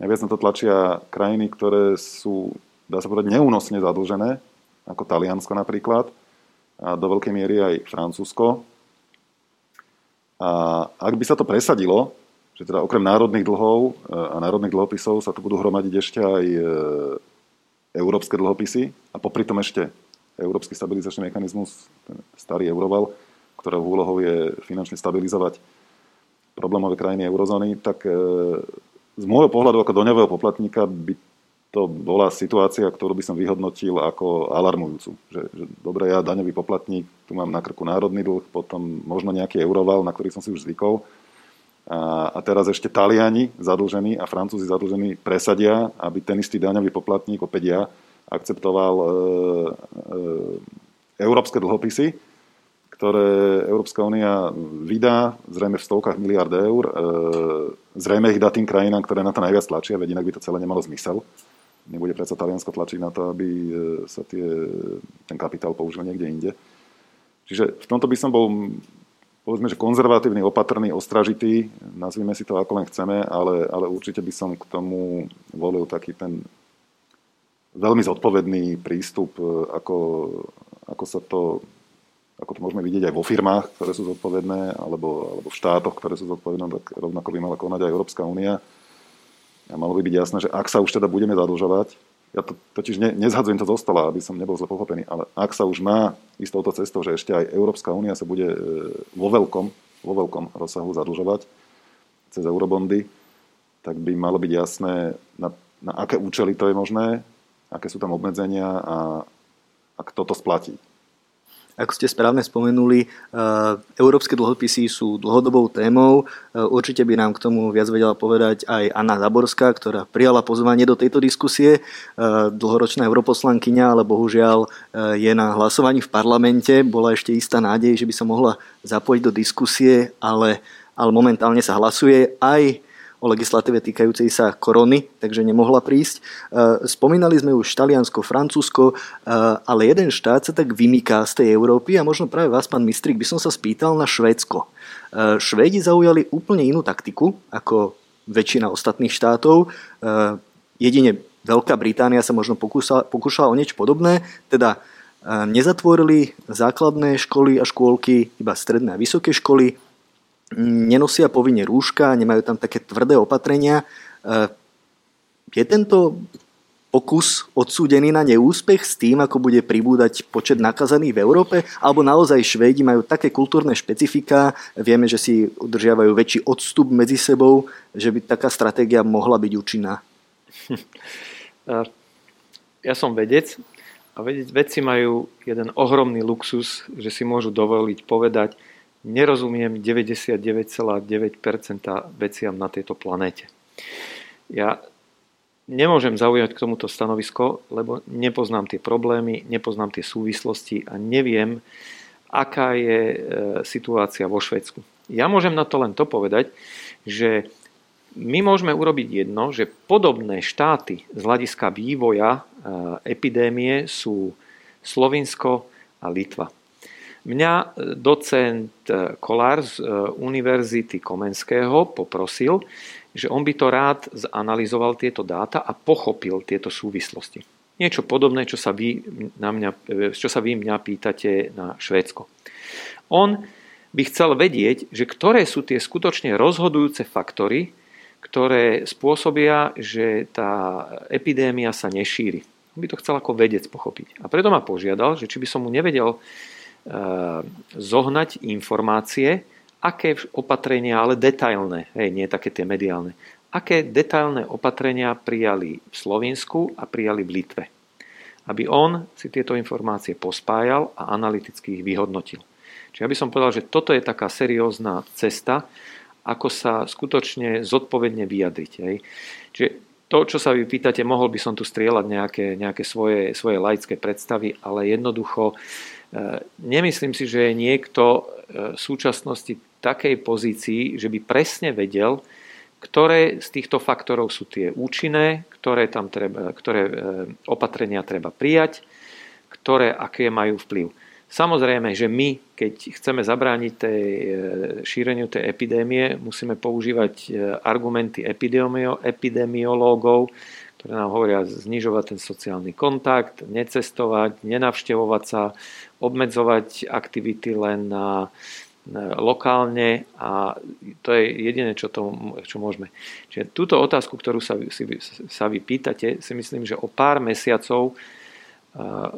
Najviac na to tlačia krajiny, ktoré sú, dá sa povedať, neúnosne zadlžené, ako Taliansko napríklad, a do veľkej miery aj Francúzsko. A ak by sa to presadilo, že teda okrem národných dlhov e, a národných dlhopisov sa tu budú hromadiť ešte aj e, európske dlhopisy a popri tom ešte Európsky stabilizačný mechanizmus, ten starý euroval, ktorého úlohou je finančne stabilizovať problémové krajiny eurozóny, tak e, z môjho pohľadu ako doňového poplatníka by to bola situácia, ktorú by som vyhodnotil ako alarmujúcu. Že, že dobre, ja daňový poplatník, tu mám na krku národný dlh, potom možno nejaký euroval, na ktorý som si už zvykol, a, a teraz ešte Taliani zadlžení a Francúzi zadlžení presadia, aby ten istý daňový poplatník, opäť ja, akceptoval e, e, európske dlhopisy, ktoré Európska únia vydá zrejme v stovkách miliard eur. E, zrejme ich dá tým krajinám, ktoré na to najviac tlačia, veď inak by to celé nemalo zmysel. Nebude predsa Taliansko tlačiť na to, aby e, sa tie, ten kapitál použil niekde inde. Čiže v tomto by som bol povedzme, že konzervatívny, opatrný, ostražitý, nazvime si to ako len chceme, ale, ale určite by som k tomu volil taký ten veľmi zodpovedný prístup, e, ako, ako sa to ako to môžeme vidieť aj vo firmách, ktoré sú zodpovedné, alebo, alebo v štátoch, ktoré sú zodpovedné, tak rovnako by mala konať aj Európska únia. A malo by byť jasné, že ak sa už teda budeme zadlžovať, ja to totiž ne, nezhadzujem to zo stola, aby som nebol zle pochopený, ale ak sa už má ísť touto cestou, že ešte aj Európska únia sa bude e, vo veľkom, vo veľkom rozsahu zadlžovať cez eurobondy, tak by malo byť jasné, na, na aké účely to je možné, aké sú tam obmedzenia a, a kto to splatí. Ako ste správne spomenuli, eh, európske dlhopisy sú dlhodobou témou. Eh, určite by nám k tomu viac vedela povedať aj Anna Zaborská, ktorá prijala pozvanie do tejto diskusie. Eh, dlhoročná europoslankyňa, ale bohužiaľ je na hlasovaní v parlamente. Bola ešte istá nádej, že by sa mohla zapojiť do diskusie, ale, ale momentálne sa hlasuje aj o legislatíve týkajúcej sa korony, takže nemohla prísť. E, spomínali sme už Taliansko, Francúzsko, e, ale jeden štát sa tak vymyká z tej Európy a možno práve vás, pán Mistrik, by som sa spýtal na Švédsko. E, Švédi zaujali úplne inú taktiku ako väčšina ostatných štátov. Jedine Veľká Británia sa možno pokúšala, pokúšala o niečo podobné, teda nezatvorili základné školy a škôlky, iba stredné a vysoké školy, nenosia povinne rúška, nemajú tam také tvrdé opatrenia. E, je tento pokus odsúdený na neúspech s tým, ako bude pribúdať počet nakazaných v Európe? Alebo naozaj Švédi majú také kultúrne špecifika, vieme, že si udržiavajú väčší odstup medzi sebou, že by taká stratégia mohla byť účinná? <laughs> E, ja som vedec a vedci majú jeden ohromný luxus, že si môžu dovoliť povedať, nerozumiem 99,9% veciam na tejto planéte. Ja nemôžem zaujať k tomuto stanovisko, lebo nepoznám tie problémy, nepoznám tie súvislosti a neviem, aká je e, situácia vo Švedsku. Ja môžem na to len to povedať, že my môžeme urobiť jedno, že podobné štáty z hľadiska vývoja e, epidémie sú Slovinsko a Litva. Mňa e, docent Kolár z Univerzity Komenského poprosil, že on by to rád zanalizoval tieto dáta a pochopil tieto súvislosti. Niečo podobné, čo sa vy, na mňa, čo sa vy mňa pýtate na Švédsko. On by chcel vedieť, že ktoré sú tie skutočne rozhodujúce faktory, ktoré spôsobia, že tá epidémia sa nešíri. On by to chcel ako vedec pochopiť. A preto ma požiadal, že či by som mu nevedel zohnať informácie, aké opatrenia, ale detailné, hej, nie také tie mediálne, aké detailné opatrenia prijali v Slovensku a prijali v Litve. Aby on si tieto informácie pospájal a analyticky ich vyhodnotil. Čiže ja by som povedal, že toto je taká seriózna cesta, ako sa skutočne zodpovedne vyjadriť. Hej. Čiže to, čo sa vy pýtate, mohol by som tu strieľať nejaké, nejaké svoje, svoje laické predstavy, ale jednoducho e, nemyslím si, že je niekto e, v súčasnosti takej pozícii, že by presne vedel, ktoré z týchto faktorov sú tie účinné, ktoré, tam treba, ktoré e, opatrenia treba prijať, ktoré aké majú vplyv. Samozrejme, že my, keď chceme zabrániť tej, e, šíreniu tej epidémie, musíme používať argumenty epidemiológov, ktoré nám hovoria znižovať ten sociálny kontakt, necestovať, nenavštevovať sa, obmedzovať aktivity len na lokálne a to je jediné, čo, to, čo môžeme. Čiže túto otázku, ktorú sa, si, sa vy pýtate, si myslím, že o pár mesiacov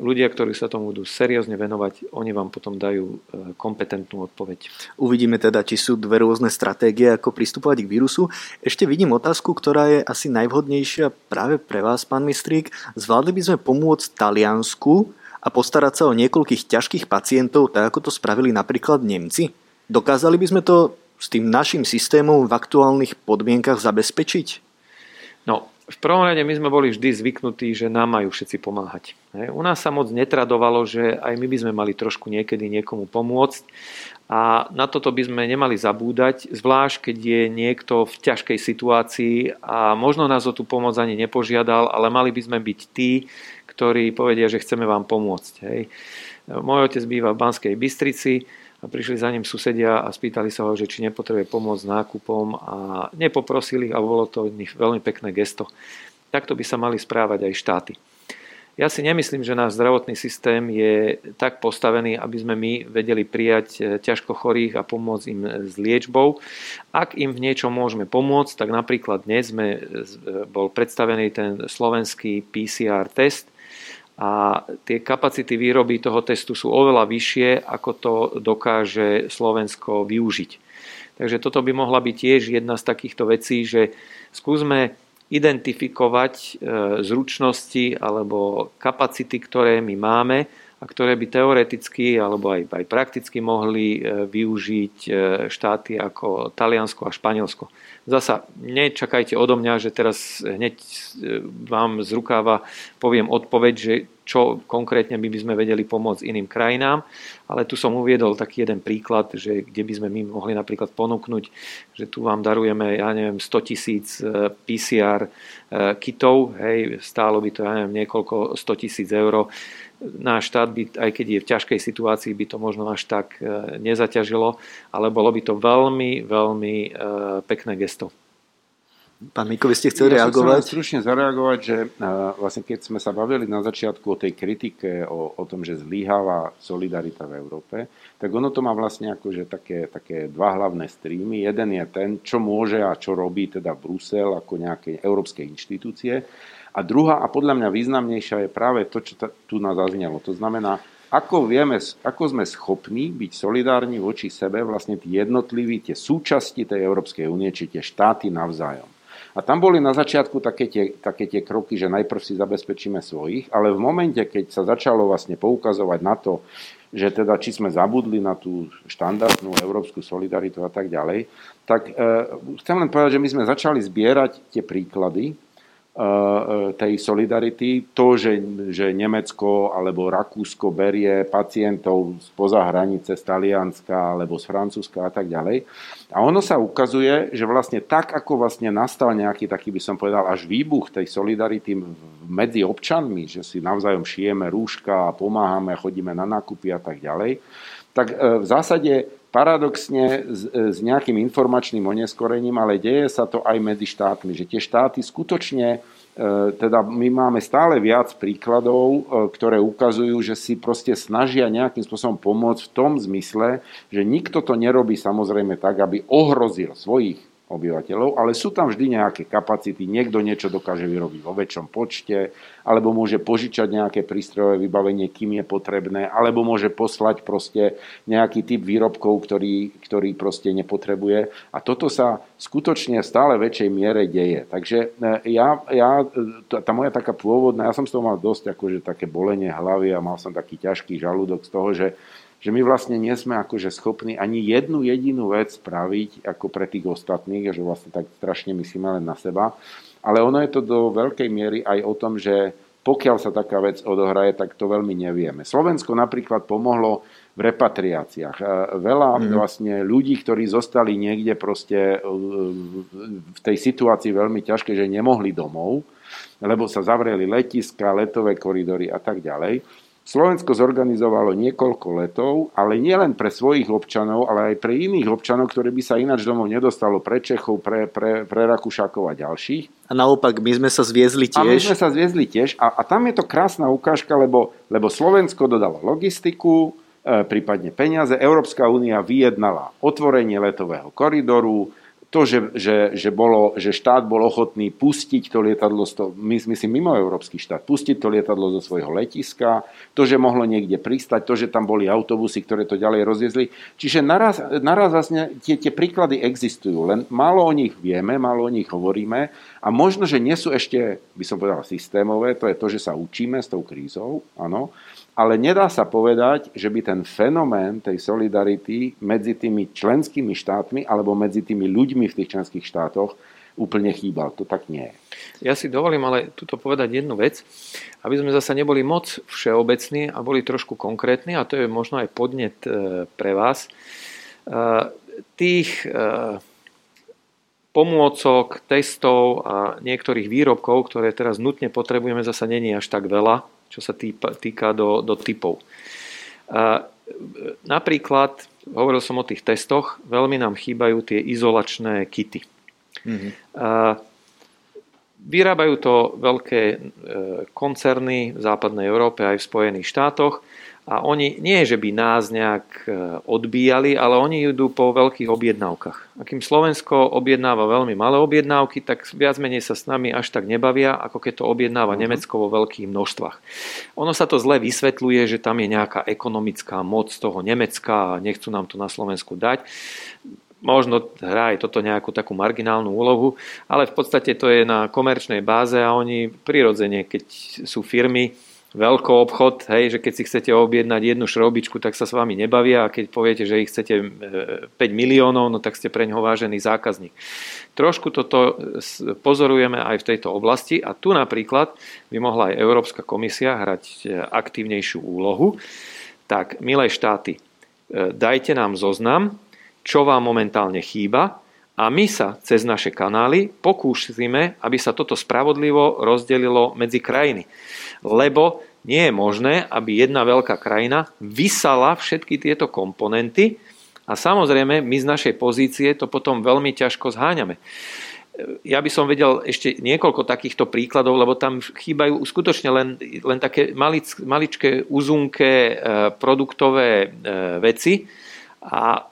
ľudia, ktorí sa tomu budú seriózne venovať, oni vám potom dajú e, kompetentnú odpoveď. Uvidíme teda, či sú dve rôzne stratégie, ako pristupovať k vírusu. Ešte vidím otázku, ktorá je asi najvhodnejšia práve pre vás, pán Mistrík. Zvládli by sme pomôcť Taliansku a postarať sa o niekoľkých ťažkých pacientov, tak ako to spravili napríklad Nemci? Dokázali by sme to s tým našim systémom v aktuálnych podmienkach zabezpečiť? No, v prvom rade my sme boli vždy zvyknutí, že nám majú všetci pomáhať. U nás sa moc netradovalo, že aj my by sme mali trošku niekedy niekomu pomôcť a na toto by sme nemali zabúdať, zvlášť keď je niekto v ťažkej situácii a možno nás o tú pomoc ani nepožiadal, ale mali by sme byť tí, ktorí povedia, že chceme vám pomôcť. Hej. Môj otec býva v Banskej Bystrici a prišli za ním susedia a spýtali sa ho, že či nepotrebuje pomôcť nákupom a nepoprosili a bolo to veľmi pekné gesto. Takto by sa mali správať aj štáty. Ja si nemyslím, že náš zdravotný systém je tak postavený, aby sme my vedeli prijať e, ťažko chorých a pomôcť im s liečbou. Ak im v niečom môžeme pomôcť, tak napríklad dnes sme, e, bol predstavený ten slovenský PCR test, a tie kapacity výroby toho testu sú oveľa vyššie, ako to dokáže Slovensko využiť. Takže toto by mohla byť tiež jedna z takýchto vecí, že skúsme identifikovať e, zručnosti alebo kapacity, ktoré my máme a ktoré by teoreticky alebo aj, aj prakticky mohli e, využiť e, štáty ako Taliansko a Španielsko. Zasa nečakajte odo mňa, že teraz hneď vám z rukáva poviem odpoveď, že čo konkrétne by sme vedeli pomôcť iným krajinám, ale tu som uviedol taký jeden príklad, že kde by sme my mohli napríklad ponúknuť, že tu vám darujeme, ja neviem, 100 tisíc PCR kitov, hej, stálo by to, ja neviem, niekoľko 100 tisíc eur náš štát by, aj keď je v ťažkej situácii, by to možno až tak e, nezaťažilo, ale bolo by to veľmi, veľmi e, pekné gesto. Pán Miko, vy ste chceli ja reagovať? Chcem stručne zareagovať, že e, vlastne keď sme sa bavili na začiatku o tej kritike, o, o tom, že zlyháva solidarita v Európe, tak ono to má vlastne akože také, také dva hlavné streamy. Jeden je ten, čo môže a čo robí teda Brusel ako nejaké európske inštitúcie. A druhá a podľa mňa významnejšia je práve to, čo tu nás zaznelo. To znamená, ako, vieme, ako sme schopní byť solidárni voči sebe, vlastne tí jednotliví, tie súčasti tej Európskej únie, či tie štáty navzájom. A tam boli na začiatku také tie, také tie kroky, že najprv si zabezpečíme svojich, ale v momente, keď sa začalo vlastne poukazovať na to, že teda či sme zabudli na tú štandardnú európsku solidaritu a tak ďalej, tak e, chcem len povedať, že my sme začali zbierať tie príklady tej solidarity. To, že, že Nemecko alebo Rakúsko berie pacientov spoza hranice z Talianska alebo z Francúzska a tak ďalej. A ono sa ukazuje, že vlastne tak, ako vlastne nastal nejaký taký, by som povedal, až výbuch tej solidarity medzi občanmi, že si navzájom šijeme rúška a pomáhame, chodíme na nákupy a tak ďalej, tak e, v zásade paradoxne s, s nejakým informačným oneskorením, ale deje sa to aj medzi štátmi, že tie štáty skutočne, e, teda my máme stále viac príkladov, e, ktoré ukazujú, že si proste snažia nejakým spôsobom pomôcť v tom zmysle, že nikto to nerobí samozrejme tak, aby ohrozil svojich obyvateľov, ale sú tam vždy nejaké kapacity, niekto niečo dokáže vyrobiť vo väčšom počte, alebo môže požičať nejaké prístrojové vybavenie, kým je potrebné, alebo môže poslať proste nejaký typ výrobkov, ktorý, ktorý proste nepotrebuje. A toto sa skutočne v stále väčšej miere deje. Takže e, ja, ja, tá moja taká pôvodná, ja som z toho mal dosť akože také bolenie hlavy a mal som taký ťažký žalúdok z toho, že že my vlastne nie sme akože schopní ani jednu jedinú vec spraviť ako pre tých ostatných, že vlastne tak strašne myslíme len na seba. Ale ono je to do veľkej miery aj o tom, že pokiaľ sa taká vec odohraje, tak to veľmi nevieme. Slovensko napríklad pomohlo v repatriáciách. E, veľa mm. vlastne ľudí, ktorí zostali niekde proste e, v tej situácii veľmi ťažké, že nemohli domov, lebo sa zavreli letiska, letové koridory a tak ďalej Slovensko zorganizovalo niekoľko letov, ale nielen pre svojich občanov, ale aj pre iných občanov, ktorí by sa ináč domov nedostalo, pre Čechov, pre, pre, pre Rakúšakov a ďalších. A naopak, my sme sa zviezli tiež. A my sme sa zviezli tiež a, a tam je to krásna ukážka, lebo, lebo Slovensko dodalo logistiku, e, prípadne peniaze, Európska únia vyjednala otvorenie letového koridoru, to, že, že, že, bolo, že štát bol ochotný pustiť to lietadlo, my, myslím mimo európsky štát, pustiť to lietadlo zo svojho letiska, to, že mohlo niekde pristať, to, že tam boli autobusy, ktoré to ďalej rozviezli. Čiže naraz, naraz vlastne tie, tie príklady existujú, len málo o nich vieme, málo o nich hovoríme a možno, že nie sú ešte, by som povedal, systémové, to je to, že sa učíme s tou krízou, áno, ale nedá sa povedať, že by ten fenomén tej solidarity medzi tými členskými štátmi alebo medzi tými ľuďmi v tých členských štátoch úplne chýbal. To tak nie je. Ja si dovolím ale tuto povedať jednu vec, aby sme zase neboli moc všeobecní a boli trošku konkrétni, a to je možno aj podnet e, pre vás. E, tých e, pomôcok, testov a niektorých výrobkov, ktoré teraz nutne potrebujeme, zase není až tak veľa čo sa týka, týka do, do typov. A napríklad, hovoril som o tých testoch, veľmi nám chýbajú tie izolačné kity. Mm-hmm. A vyrábajú to veľké e, koncerny v západnej Európe aj v Spojených štátoch a oni nie, že by nás nejak e, odbíjali, ale oni idú po veľkých objednávkach. A kým Slovensko objednáva veľmi malé objednávky, tak viac menej sa s nami až tak nebavia, ako keď to objednáva uh-huh. Nemecko vo veľkých množstvách. Ono sa to zle vysvetľuje, že tam je nejaká ekonomická moc toho Nemecka a nechcú nám to na Slovensku dať možno hrá aj toto nejakú takú marginálnu úlohu, ale v podstate to je na komerčnej báze a oni prirodzene, keď sú firmy, veľký obchod, hej, že keď si chcete objednať jednu šrobičku, tak sa s vami nebavia a keď poviete, že ich chcete 5 e, miliónov, no tak ste pre ňoho vážený zákazník. Trošku toto pozorujeme aj v tejto oblasti a tu napríklad by mohla aj Európska komisia hrať e, aktívnejšiu úlohu. Tak, milé štáty, e, dajte nám zoznam, čo vám momentálne chýba a my sa cez naše kanály pokúsime, aby sa toto spravodlivo rozdelilo medzi krajiny lebo nie je možné, aby jedna veľká krajina vysala všetky tieto komponenty a samozrejme my z našej pozície to potom veľmi ťažko zháňame. Ja by som vedel ešte niekoľko takýchto príkladov, lebo tam chýbajú skutočne len, len také malic, maličké uzunké e, produktové e, veci a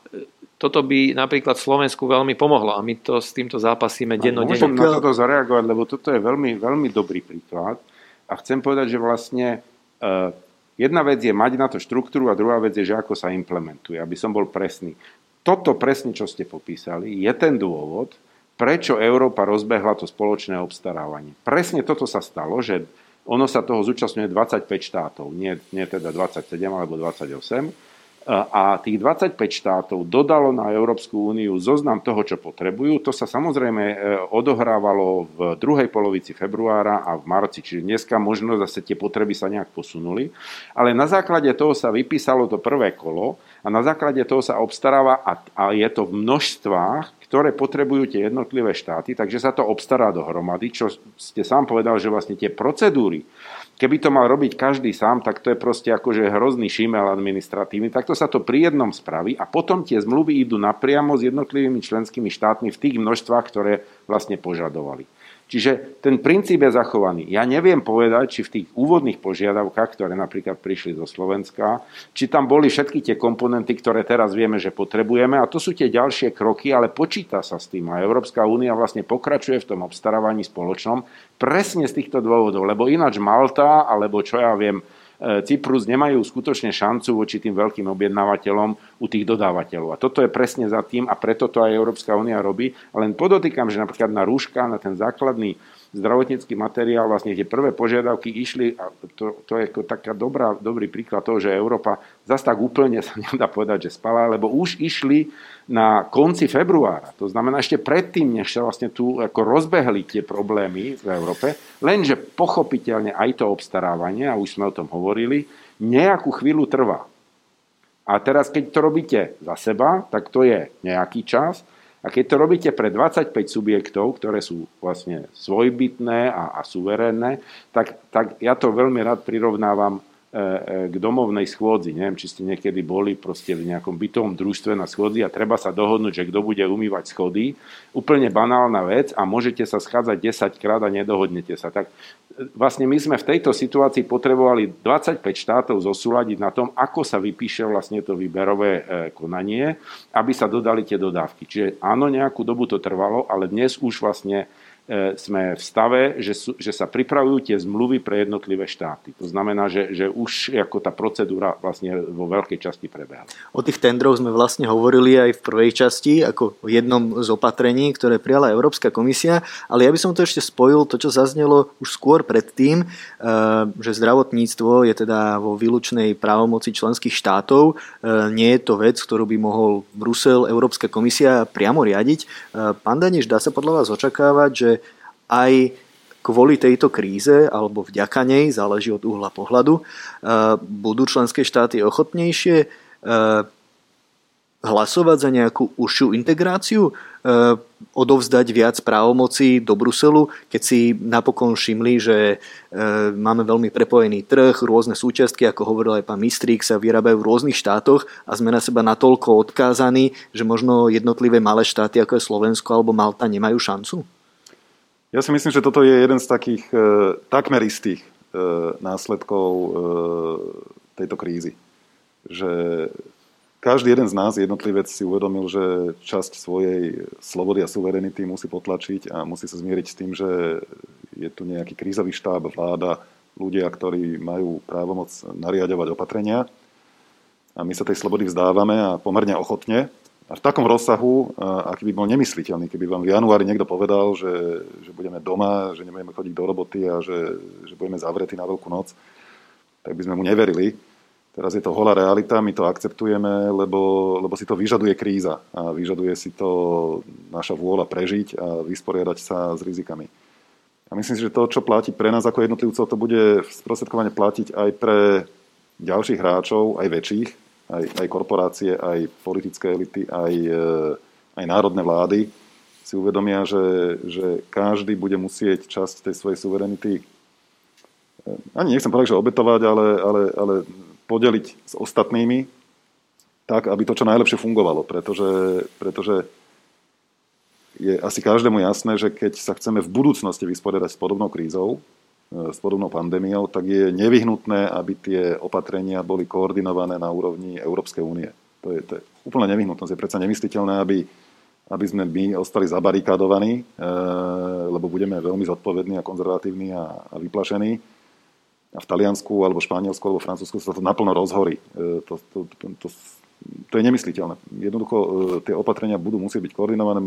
toto by napríklad Slovensku veľmi pomohlo a my to s týmto zápasíme dennodenne. Môžem na toto zareagovať, lebo toto je veľmi, veľmi dobrý príklad. A chcem povedať, že vlastne uh, jedna vec je mať na to štruktúru a druhá vec je, že ako sa implementuje, aby som bol presný. Toto presne, čo ste popísali, je ten dôvod, prečo Európa rozbehla to spoločné obstarávanie. Presne toto sa stalo, že ono sa toho zúčastňuje 25 štátov, nie, nie teda 27 alebo 28. a tých 25 štátov dodalo na Európsku úniu zoznam toho, čo potrebujú. To sa samozrejme e, odohrávalo v druhej polovici februára a v marci, čiže dneska možno zase tie potreby sa nejak posunuli. Ale na základe toho sa vypísalo to prvé kolo a na základe toho sa obstaráva a, je to v množstvách, ktoré potrebujú tie jednotlivé štáty, takže sa to obstará dohromady, čo ste sám povedal, že vlastne tie procedúry, Keby to mal robiť každý sám, tak to je proste akože hrozný šimel administratívny. Takto sa to pri jednom spraví a potom tie zmluvy idú napriamo s jednotlivými členskými štátmi v tých množstvách, ktoré vlastne požadovali. Čiže ten princíp je zachovaný. Ja neviem povedať, či v tých úvodných požiadavkách, ktoré napríklad prišli zo Slovenska, či tam boli všetky tie komponenty, ktoré teraz vieme, že potrebujeme. A to sú tie ďalšie kroky, ale počíta sa s tým. A Európska únia vlastne pokračuje v tom obstarávaní spoločnom presne z týchto dôvodov. Lebo ináč Malta, alebo čo ja viem, Cyprus nemajú skutočne šancu voči tým veľkým objednávateľom u tých dodávateľov. A toto je presne za tým a preto to aj Európska únia robí. Len podotýkam, že napríklad na rúška, na ten základný zdravotnícky materiál, vlastne tie prvé požiadavky išli, a to, to je ako taká dobrá, dobrý príklad toho, že Európa zase tak úplne sa nedá povedať, že spala, lebo už išli na konci februára. To znamená ešte predtým, než sa vlastne tu ako rozbehli tie problémy v Európe, lenže pochopiteľne aj to obstarávanie, a už sme o tom hovorili, nejakú chvíľu trvá. A teraz, keď to robíte za seba, tak to je nejaký čas, a keď to robíte pre 25 subjektov, ktoré sú vlastne svojbytné a, a suverénne, tak, tak ja to veľmi rád prirovnávam k domovnej schôdzi. Neviem, či ste niekedy boli proste v nejakom bytovom družstve na schôdzi a treba sa dohodnúť, že kto bude umývať schody. Úplne banálna vec a môžete sa schádzať 10 krát a nedohodnete sa. Tak e, vlastne my sme v tejto situácii potrebovali 25 štátov zosúľadiť na tom, ako sa vypíše vlastne to výberové konanie, aby sa dodali tie dodávky. Čiže áno, nejakú dobu to trvalo, ale dnes už vlastne E, sme v stave, že, sú, že sa pripravujú tie zmluvy pre jednotlivé štáty. To znamená, že, že už ako tá procedúra vlastne vo veľkej časti prebehla. O tých tendroch sme vlastne hovorili aj v prvej časti, ako o jednom z opatrení, ktoré prijala Európska komisia, ale ja by som to ešte spojil, to, čo zaznelo už skôr predtým, e, že zdravotníctvo je teda vo výlučnej právomoci členských štátov. E, nie je to vec, ktorú by mohol Brusel, Európska komisia priamo riadiť. Pán Daniš, dá sa podľa vás očakávať, že aj kvôli tejto kríze, alebo vďaka nej, záleží od uhla pohľadu, eh, budú členské štáty ochotnejšie eh, hlasovať za nejakú užšiu integráciu, eh, odovzdať viac právomocí do Bruselu, keď si napokon všimli, že máme veľmi prepojený trh, rôzne súčiastky, ako hovoril aj pán Mistrík, sa vyrábajú v rôznych štátoch a sme na seba natoľko odkázaní, že možno jednotlivé malé štáty, ako je Slovensko alebo Malta, nemajú šancu? Ja si myslím, že toto je jeden z takých e, takmer istých e, následkov e, tejto krízy. Že každý jeden z nás, jednotlivec, si uvedomil, že časť svojej slobody a suverenity musí potlačiť a musí sa zmieriť s tým, že je tu nejaký krízový štáb, vláda, ľudia, ktorí majú právomoc nariadovať opatrenia. A my sa tej slobody vzdávame a pomerne ochotne, a v takom rozsahu, aký by bol nemysliteľný, keby vám v januári niekto povedal, že, že budeme doma, že nebudeme chodiť do roboty a že, že budeme zavretí na veľkú noc, tak by sme mu neverili. Teraz je to holá realita, my to akceptujeme, lebo, lebo si to vyžaduje kríza a vyžaduje si to naša vôľa prežiť a vysporiadať sa s rizikami. A myslím si, že to, čo platí pre nás ako jednotlivcov, to bude sprostredkovane platiť aj pre ďalších hráčov, aj väčších, aj, aj korporácie, aj politické elity, aj, e, aj národné vlády si uvedomia, že, že každý bude musieť časť tej svojej suverenity e, ani nechcem povedať, že obetovať, ale, ale, ale podeliť s ostatnými tak, aby to čo najlepšie fungovalo, pretože, pretože je asi každému jasné, že keď sa chceme v budúcnosti vysporiadať s podobnou krízou, s podobnou pandémiou, tak je nevyhnutné, aby tie opatrenia boli koordinované na úrovni Európskej únie. To je, to je úplne nevyhnutnosť. Je predsa nemysliteľné, aby, aby sme my ostali zabarikádovaní, e, lebo budeme veľmi zodpovední a konzervatívni a, a vyplašení. A v Taliansku, alebo Španielsku, alebo Francúzsku sa to naplno rozhorí. E, to, to, to, to, to je nemysliteľné. Jednoducho e, tie opatrenia budú musieť byť koordinované,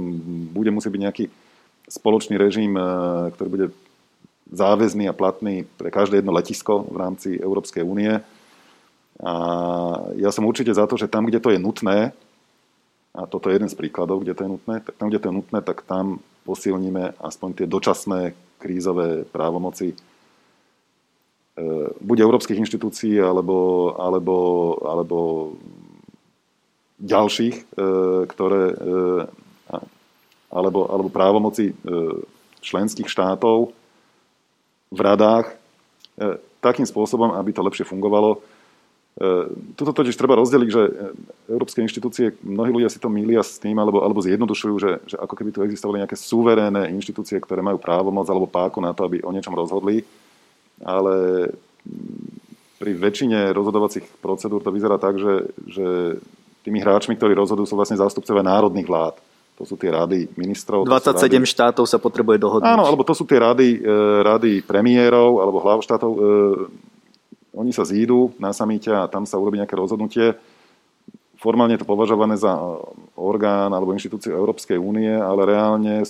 bude musieť byť nejaký spoločný režim, ktorý bude záväzný a platný pre každé jedno letisko v rámci Európskej únie. A ja som určite za to, že tam, kde to je nutné, a toto je jeden z príkladov, kde to je nutné, tak tam, kde to je nutné, tak tam posilníme aspoň tie dočasné krízové právomoci e, buď európskych inštitúcií, alebo, alebo, alebo ďalších, e, ktoré, e, alebo, alebo právomoci členských štátov v radách takým spôsobom, aby to lepšie fungovalo. Tuto totiž treba rozdeliť, že európske inštitúcie, mnohí ľudia si to mília s tým, alebo, alebo zjednodušujú, že, že ako keby tu existovali nejaké suverénne inštitúcie, ktoré majú právomoc alebo páku na to, aby o niečom rozhodli. Ale pri väčšine rozhodovacích procedúr to vyzerá tak, že, že tými hráčmi, ktorí rozhodujú, sú vlastne zástupcovia národných vlád. To sú tie rady ministrov. 27 rady... štátov sa potrebuje dohodnúť. Áno, alebo to sú tie rady, e, rady premiérov alebo hlav štátov. E, oni sa zídu na samíte a tam sa urobí nejaké rozhodnutie. Formálne je to považované za orgán alebo inštitúciu Európskej únie, ale reálne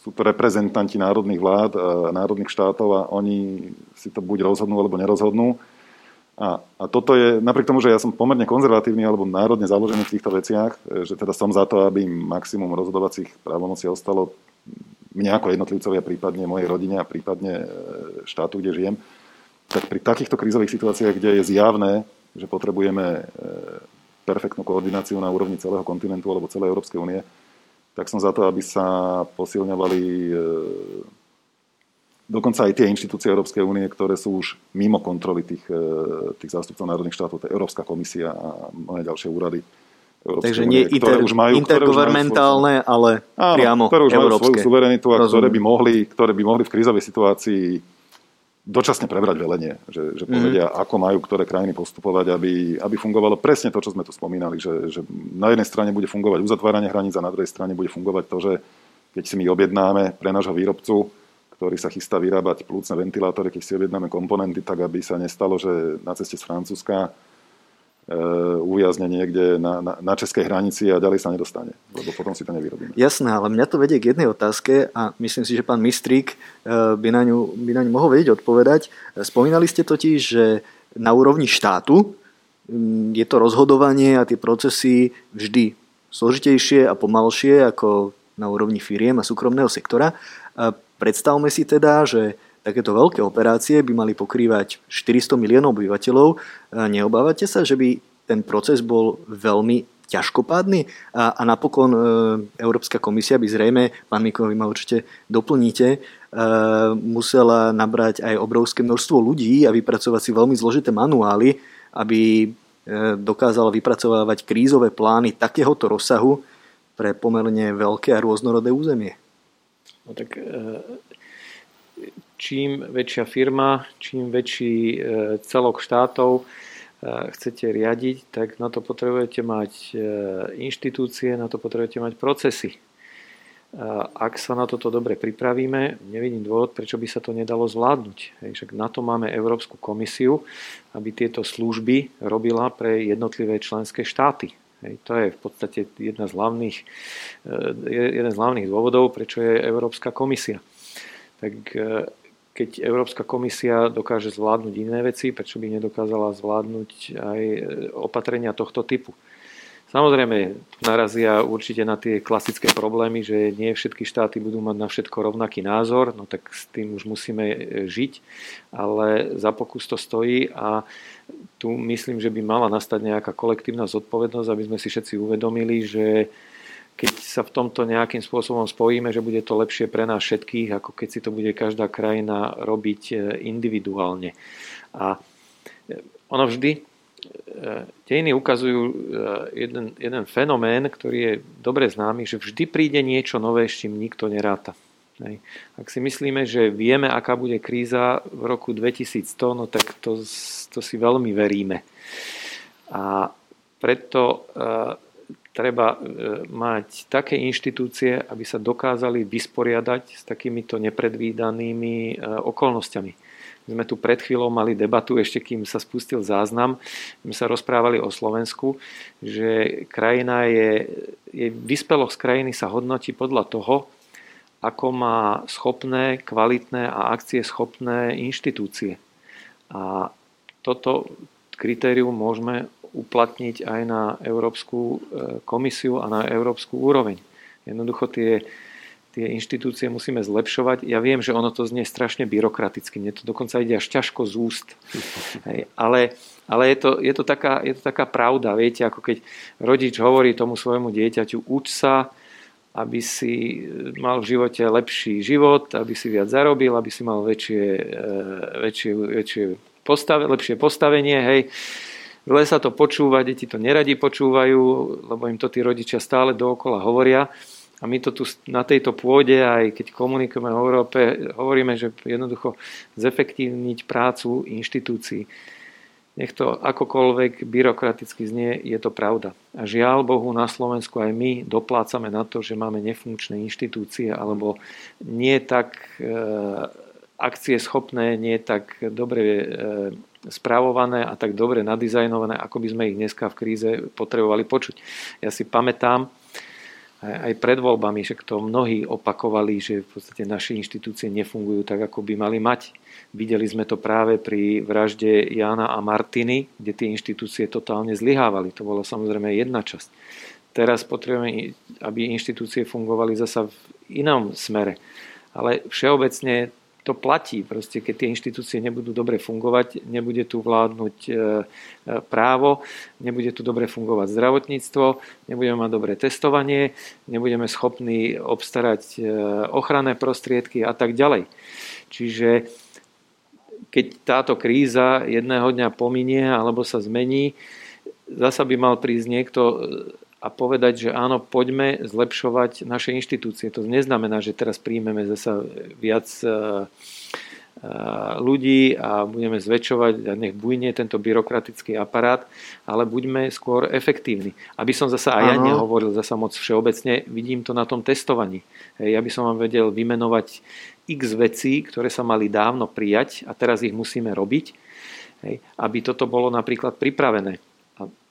sú to reprezentanti národných vlád, národných štátov a oni si to buď rozhodnú alebo nerozhodnú. A, a toto je, napriek tomu, že ja som pomerne konzervatívny alebo národne založený v týchto veciach, e, že teda som za to, aby maximum rozhodovacích právomocí ostalo mne ako jednotlivcovia, prípadne mojej rodine a prípadne e, štátu, kde žijem, tak pri takýchto krízových situáciách, kde je zjavné, že potrebujeme e, perfektnú koordináciu na úrovni celého kontinentu alebo celej Európskej únie, tak som za to, aby sa posilňovali dokonca aj tie inštitúcie Európskej únie, ktoré sú už mimo kontroly tých, e, tých zástupcov národných štátov, to je Európska komisia a mnohé ďalšie úrady. Európskej Takže nie únie, inter, už majú, intergovernmentálne, ale áno, priamo ktoré už európske. majú svoju suverenitu a ktoré by, mohli, ktoré by mohli v krízovej situácii dočasne prebrať velenie, že, že mhm. povedia, mm. ako majú ktoré krajiny postupovať, aby, aby fungovalo presne to, čo sme tu spomínali, že, že na jednej strane bude fungovať uzatváranie hraníc a na druhej strane bude fungovať to, že keď si my objednáme pre nášho výrobcu ktorý sa chystá vyrábať plúcne ventilátory, keď si objednáme komponenty, tak aby sa nestalo, že na ceste z Francúzska e, uviazne niekde na, na, na českej hranici a ďalej sa nedostane, lebo potom si to nevyrobíme. Jasné, ale mňa to vedie k jednej otázke a myslím si, že pán Mistrík e, by na ňu, by na ňu mohol vedieť odpovedať. Spomínali ste totiž, že na úrovni štátu je to rozhodovanie a tie procesy vždy složitejšie a pomalšie ako na úrovni firiem a súkromného sektora. Predstavme si teda, že takéto veľké operácie by mali pokrývať 400 miliónov obyvateľov. Neobávate sa, že by ten proces bol veľmi ťažkopádny a, a napokon e, Európska komisia by zrejme, pán Mikov, vy ma určite doplníte, e, musela nabrať aj obrovské množstvo ľudí a vypracovať si veľmi zložité manuály, aby e, dokázala vypracovávať krízové plány takéhoto rozsahu pre pomerne veľké a rôznorodé územie. No tak e, čím väčšia firma, čím väčší e, celok štátov e, chcete riadiť, tak na to potrebujete mať inštitúcie, na to potrebujete mať procesy. Ak sa na toto dobre pripravíme, nevidím dôvod, prečo by sa to nedalo zvládnuť. Však na to máme Európsku komisiu, aby tieto služby robila pre jednotlivé členské štáty. Hej, to je v podstate jedna z hlavných, eh, jeden z hlavných dôvodov, prečo je Európska komisia. Tak eh, keď Európska komisia dokáže zvládnuť iné veci, prečo by nedokázala zvládnuť aj eh, opatrenia tohto typu. Samozrejme, narazia určite na tie klasické problémy, že nie všetky štáty budú mať na všetko rovnaký názor, no tak s tým už musíme žiť, ale za pokus to stojí a tu myslím, že by mala nastať nejaká kolektívna zodpovednosť, aby sme si všetci uvedomili, že keď sa v tomto nejakým spôsobom spojíme, že bude to lepšie pre nás všetkých, ako keď si to bude každá krajina robiť e, individuálne. A e, ono vždy, e, dejiny ukazujú jeden, jeden fenomén, ktorý je dobre známy, že vždy príde niečo nové, s čím nikto neráta. Ak si myslíme, že vieme, aká bude kríza v roku 2100, no tak to, to si veľmi veríme. A preto e, treba e, mať také inštitúcie, aby sa dokázali vysporiadať s takýmito nepredvídanými e, okolnostiami. My sme tu pred chvíľou mali debatu, ešte kým sa spustil záznam, my sa rozprávali o Slovensku, že krajina je, je vyspelosť krajiny sa hodnotí podľa toho, ako má schopné, kvalitné a akcie schopné inštitúcie. A toto, kritérium môžeme uplatniť aj na Európsku komisiu a na európsku úroveň. Jednoducho tie, tie inštitúcie musíme zlepšovať. Ja viem, že ono to znie strašne byrokraticky, mne to dokonca ide až ťažko z úst. Hej, ale ale je to, je, to taká, je to taká pravda, viete, ako keď rodič hovorí tomu svojmu dieťaťu, uč sa, aby si mal v živote lepší život, aby si viac zarobil, aby si mal väčšie, e, väčšie, väčšie postave, lepšie postavenie, hej. Zle sa to počúva, deti to neradi počúvajú, lebo im to tí rodičia stále dookola hovoria. A my to tu na tejto pôde, aj keď komunikujeme v Európe, hovoríme, že jednoducho zefektívniť prácu inštitúcií nech to akokoľvek byrokraticky znie, je to pravda. A žiaľ Bohu, na Slovensku aj my doplácame na to, že máme nefunkčné inštitúcie alebo nie tak e, akcie schopné, nie tak dobre e, správované a tak dobre nadizajnované, ako by sme ich dneska v kríze potrebovali počuť. Ja si pamätám, aj pred voľbami, že to mnohí opakovali, že v podstate naše inštitúcie nefungujú tak, ako by mali mať. Videli sme to práve pri vražde Jana a Martiny, kde tie inštitúcie totálne zlyhávali. To bola samozrejme jedna časť. Teraz potrebujeme, aby inštitúcie fungovali zasa v inom smere. Ale všeobecne to platí. Proste, keď tie inštitúcie nebudú dobre fungovať, nebude tu vládnuť e, e, právo, nebude tu dobre fungovať zdravotníctvo, nebudeme mať dobré testovanie, nebudeme schopní obstarať e, ochranné prostriedky a tak ďalej. Čiže keď táto kríza jedného dňa pominie alebo sa zmení, zasa by mal prísť niekto a povedať, že áno, poďme zlepšovať naše inštitúcie. To neznamená, že teraz príjmeme zasa viac e, e, ľudí a budeme zväčšovať a nech bujne tento byrokratický aparát, ale buďme skôr efektívni. Aby som zasa aj ja nehovoril zasa moc všeobecne, vidím to na tom testovaní. Ja by som vám vedel vymenovať x vecí, ktoré sa mali dávno prijať a teraz ich musíme robiť, aby toto bolo napríklad pripravené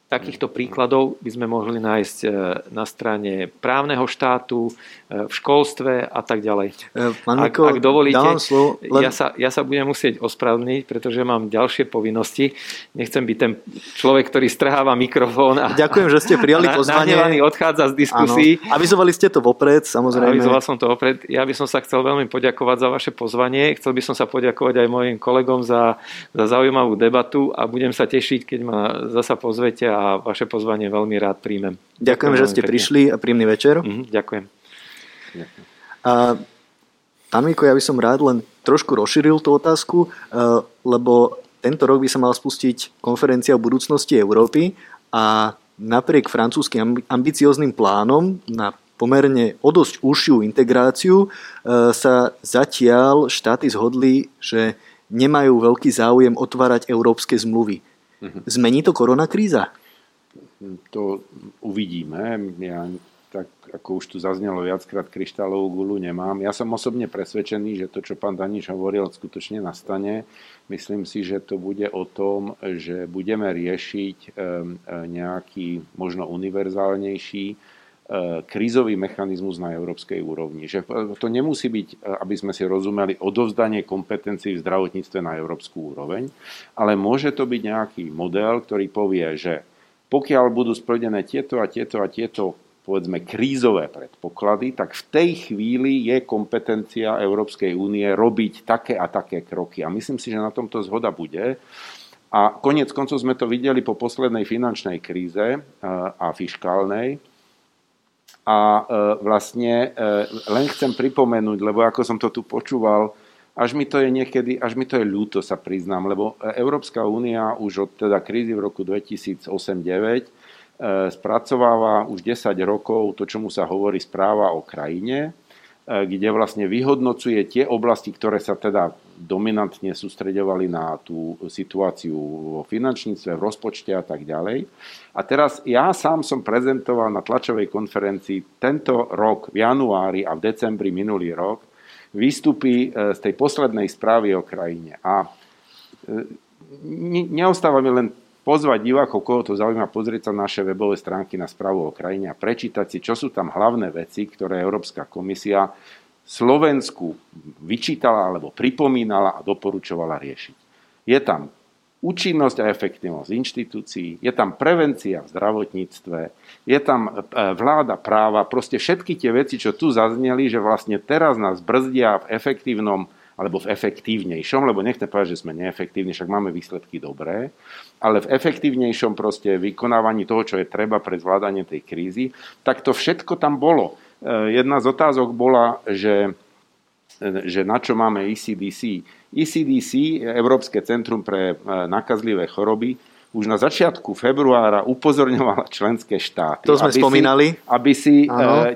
Takýchto príkladov by sme mohli nájsť e, na strane právneho štátu, e, v školstve a tak ďalej. E, pán Miko, ak, ak dovolíte, slovo, len... ja, sa, ja sa budem musieť ospravedlniť, pretože mám ďalšie povinnosti. Nechcem byť ten človek, ktorý strháva mikrofón. A, Ďakujem, že ste prijali pozvanie. Nahnevaný odchádza z diskusí. Áno. Avizovali ste to vopred, samozrejme. Avizoval som to vopred. Ja by som sa chcel veľmi poďakovať za vaše pozvanie. Chcel by som sa poďakovať aj mojim kolegom za, za zaujímavú debatu a budem sa tešiť, keď ma zasa pozvete a a vaše pozvanie veľmi rád príjmem. Ďakujem, ďakujem že ste pekne. prišli a príjemný večer. Mm, ďakujem. A, Tamiko, ja by som rád len trošku rozšíril tú otázku, lebo tento rok by sa mal spustiť konferencia o budúcnosti Európy a napriek francúzským ambicióznym plánom na pomerne o dosť užšiu integráciu sa zatiaľ štáty zhodli, že nemajú veľký záujem otvárať európske zmluvy. Mhm. Zmení to koronakríza? To uvidíme. Ja tak ako už tu zaznelo viackrát, kryštálovú gulu nemám. Ja som osobne presvedčený, že to, čo pán Daniš hovoril, skutočne nastane. Myslím si, že to bude o tom, že budeme riešiť nejaký možno univerzálnejší krízový mechanizmus na európskej úrovni. Že to nemusí byť, aby sme si rozumeli, odovzdanie kompetencií v zdravotníctve na európsku úroveň, ale môže to byť nejaký model, ktorý povie, že pokiaľ budú splnené tieto a tieto a tieto povedzme krízové predpoklady, tak v tej chvíli je kompetencia Európskej únie robiť také a také kroky. A myslím si, že na tomto zhoda bude. A konec koncov sme to videli po poslednej finančnej kríze a fiškálnej. A e, vlastne e, len chcem pripomenúť, lebo ako som to tu počúval, až mi to je niekedy, až mi to je ľúto, sa priznám, lebo Európska únia už od teda krízy v roku 2008-2009 e, spracováva už 10 rokov to, čomu sa hovorí správa o krajine, e, kde vlastne vyhodnocuje tie oblasti, ktoré sa teda dominantne sústredovali na tú situáciu vo finančníctve, v rozpočte a tak ďalej. A teraz ja sám som prezentoval na tlačovej konferencii tento rok v januári a v decembri minulý rok výstupy e, z tej poslednej správy o krajine. A e, neostáva mi len pozvať divákov, koho to zaujíma, pozrieť sa na naše webové stránky na správu o krajine a prečítať si, čo sú tam hlavné veci, ktoré Európska komisia Slovensku vyčítala alebo pripomínala a doporučovala riešiť. Je tam účinnosť a efektivnosť inštitúcií, je tam prevencia v zdravotníctve, je tam e, vláda práva, proste všetky tie veci, čo tu zazneli, že vlastne teraz nás brzdia v efektívnom alebo v efektívnejšom, lebo nechcem povedať, že sme neefektívni, však máme výsledky dobré, ale v efektívnejšom proste vykonávaní toho, čo je treba pre zvládanie tej krízy, tak to všetko tam bolo. E, jedna z otázok bola, že, že na čo máme ECDC. ECDC, Európske centrum pre e, nakazlivé choroby, už na začiatku februára upozorňovala <laughs> členské štáty. To sme aby spomínali. Si, aby si e,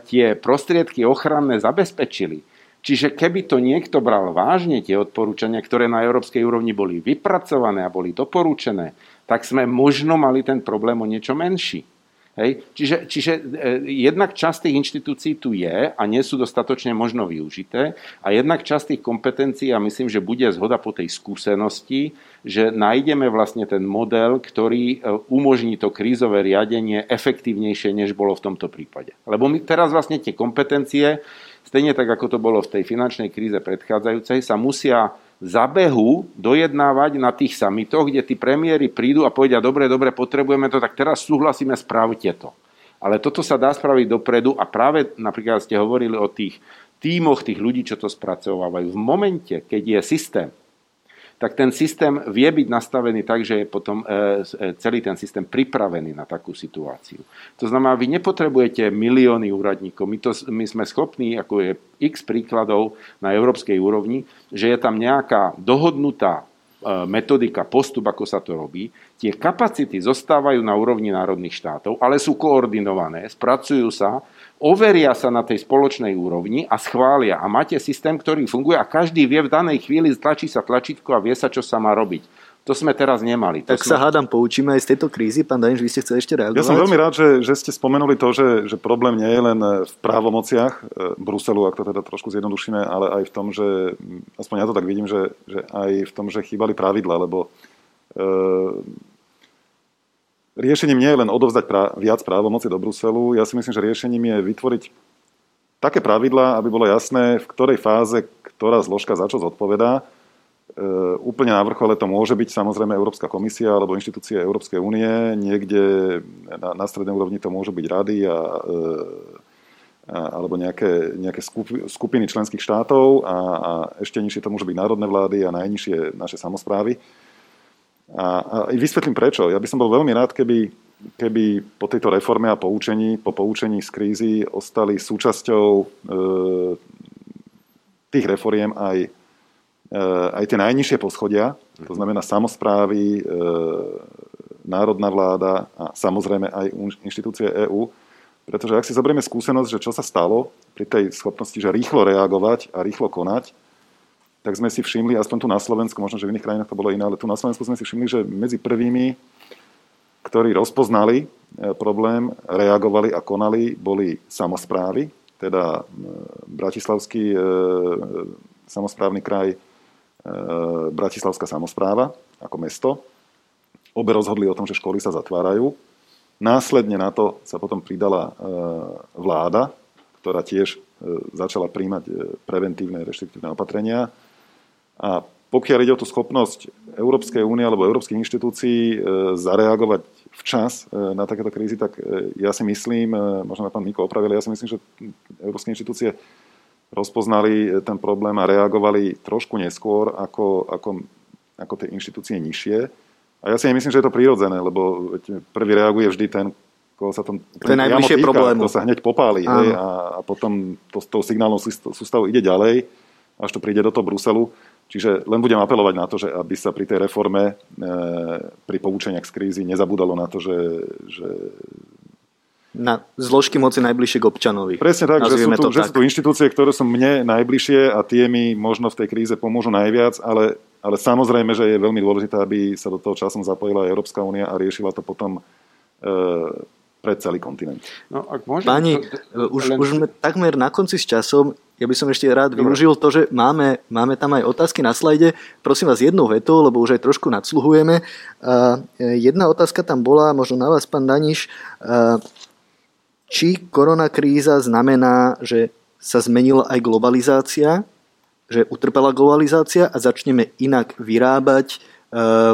tie prostriedky ochranné zabezpečili. Čiže keby to niekto bral vážne, tie odporúčania, ktoré na európskej úrovni boli vypracované a boli doporúčené, tak sme možno mali ten problém o niečo menší. Hej? Čiže, čiže e, jednak časť tých inštitúcií tu je a nie sú dostatočne možno využité a jednak časť tých kompetencií a myslím, že bude zhoda po tej skúsenosti, že nájdeme vlastne ten model, ktorý e, umožní to krízové riadenie efektívnejšie, než bolo v tomto prípade. Lebo my teraz vlastne tie kompetencie stejne tak, ako to bolo v tej finančnej kríze predchádzajúcej, sa musia za behu dojednávať na tých samitoch, kde tí premiéry prídu a povedia, dobre, dobre, potrebujeme to, tak teraz súhlasíme, spravte to. Ale toto sa dá spraviť dopredu a práve napríklad ste hovorili o tých tímoch tých ľudí, čo to spracovávajú. V momente, keď je systém, tak ten systém vie byť nastavený tak, že je potom e, e, celý ten systém pripravený na takú situáciu. To znamená, vy nepotrebujete milióny úradníkov. My, to, my sme schopní, ako je x príkladov na európskej úrovni, že je tam nejaká dohodnutá e, metodika, postup, ako sa to robí. Tie kapacity zostávajú na úrovni národných štátov, ale sú koordinované, spracujú sa overia sa na tej spoločnej úrovni a schvália. A máte systém, ktorý funguje a každý vie v danej chvíli, tlačí sa tlačítko a vie sa, čo sa má robiť. To sme teraz nemali. To tak sme... sa hádam, poučíme aj z tejto krízy. Pán Daniš, vy ste chceli ešte reagovať? Ja som veľmi rád, že, že ste spomenuli to, že, že problém nie je len v právomociach e, Bruselu, ak to teda trošku zjednodušíme, ale aj v tom, že, aspoň ja to tak vidím, že, že aj v tom, že chýbali pravidla, lebo e, riešením nie je len odovzdať pra, viac právomoci do Bruselu. Ja si myslím, že riešením je vytvoriť také pravidlá, aby bolo jasné, v ktorej fáze ktorá zložka za čo zodpovedá. E, úplne na vrchole to môže byť samozrejme Európska komisia alebo inštitúcie Európskej únie. Niekde na, na strednej úrovni to môžu byť rady a, e, a, alebo nejaké, nejaké skupiny členských štátov a, a ešte nižšie to môžu byť národné vlády a najnižšie naše samozprávy. A, a vysvetlím prečo. Ja by som bol veľmi rád, keby, keby po tejto reforme a poučení, po poučení z krízy ostali súčasťou e, tých reforiem aj, e, aj tie najnižšie poschodia, to znamená samozprávy, e, národná vláda a samozrejme aj inštitúcie EÚ. Pretože ak si zoberieme skúsenosť, že čo sa stalo pri tej schopnosti, že rýchlo reagovať a rýchlo konať, tak sme si všimli, aspoň tu na Slovensku, možno, že v iných krajinách to bolo iné, ale tu na Slovensku sme si všimli, že medzi prvými, ktorí rozpoznali e, problém, reagovali a konali, boli samozprávy, teda e, Bratislavský e, samozprávny kraj, e, Bratislavská samozpráva ako mesto. Obe rozhodli o tom, že školy sa zatvárajú. Následne na to sa potom pridala e, vláda, ktorá tiež začala príjmať preventívne reštriktívne opatrenia a pokiaľ ide o tú schopnosť Európskej únie alebo európskych inštitúcií e, zareagovať včas e, na takéto krízy, tak e, ja si myslím, možno ma pán Miko opravil, ja si myslím, že európske inštitúcie rozpoznali ten problém a reagovali trošku neskôr ako, ako, ako tie inštitúcie nižšie. A ja si nemyslím, že je to prirodzené, lebo prvý reaguje vždy ten, koho sa to, to je najbližšie problému. To sa hneď popáli hej, a, a potom to, s tou signálnou sústavou ide ďalej, až to príde do toho Bruselu. Čiže len budem apelovať na to, že aby sa pri tej reforme, e, pri poučeniach z krízy nezabudalo na to, že, že na zložky moci najbližšie k občanovi. Presne tak, že sú, tu, že tak. sú tu inštitúcie, ktoré sú mne najbližšie a tie mi možno v tej kríze pomôžu najviac, ale, ale samozrejme, že je veľmi dôležité, aby sa do toho časom zapojila aj Európska únia a riešila to potom e, pre celý kontinent. No, ak môžem, Pani, to, už, len... už sme takmer na konci s časom. Ja by som ešte rád využil to, že máme, máme tam aj otázky na slajde. Prosím vás jednou vetou, lebo už aj trošku nadsluhujeme. Uh, jedna otázka tam bola, možno na vás, pán Daniš. Či koronakríza znamená, že sa zmenila aj globalizácia, že utrpela globalizácia a začneme inak vyrábať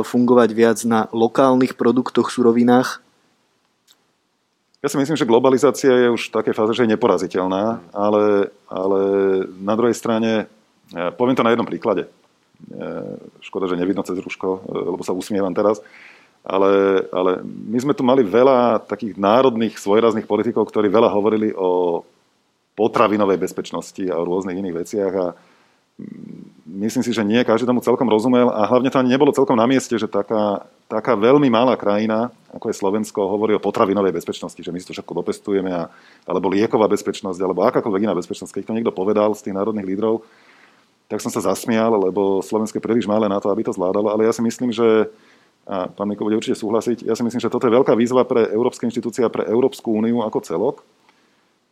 fungovať viac na lokálnych produktoch, surovinách? Ja si myslím, že globalizácia je už v takej fáze, že je neporaziteľná, ale, ale na druhej strane, poviem to na jednom príklade. Škoda, že nevidno cez ruško, lebo sa usmievam teraz. Ale, ale my sme tu mali veľa takých národných svojrazných politikov, ktorí veľa hovorili o potravinovej bezpečnosti a o rôznych iných veciach a myslím si, že nie každý tomu celkom rozumel a hlavne to ani nebolo celkom na mieste, že taká, taká veľmi malá krajina, ako je Slovensko, hovorí o potravinovej bezpečnosti, že my si to všetko dopestujeme, a, alebo lieková bezpečnosť, alebo akákoľvek iná bezpečnosť. Keď to niekto povedal z tých národných lídrov, tak som sa zasmial, lebo Slovensko je príliš malé na to, aby to zvládalo, ale ja si myslím, že a pán Miko bude určite súhlasiť, ja si myslím, že toto je veľká výzva pre európske inštitúcie a pre Európsku úniu ako celok,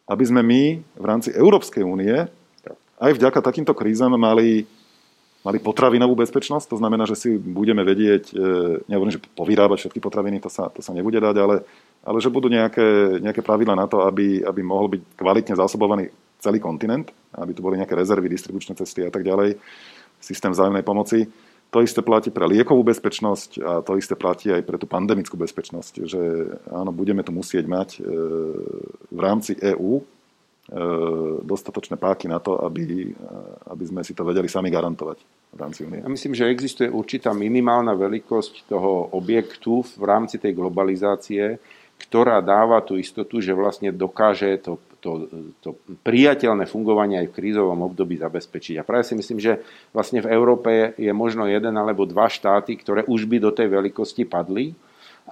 aby sme my v rámci Európskej únie aj vďaka takýmto krízam mali, mali potravinovú bezpečnosť, to znamená, že si budeme vedieť, e, nehovorím, že povyrábať všetky potraviny, to sa, to sa nebude dať, ale, ale že budú nejaké, nejaké pravidla na to, aby, aby mohol byť kvalitne zásobovaný celý kontinent, aby tu boli nejaké rezervy, distribučné cesty a tak ďalej, systém vzájomnej pomoci. To isté platí pre liekovú bezpečnosť a to isté platí aj pre tú pandemickú bezpečnosť, že áno, budeme to musieť mať e, v rámci EÚ dostatočné páky na to, aby, aby sme si to vedeli sami garantovať v rámci únie. Ja myslím, že existuje určitá minimálna veľkosť toho objektu v rámci tej globalizácie, ktorá dáva tú istotu, že vlastne dokáže to to, to priateľné fungovanie aj v krízovom období zabezpečiť. A práve si myslím, že vlastne v Európe je možno jeden alebo dva štáty, ktoré už by do tej veľkosti padli, e,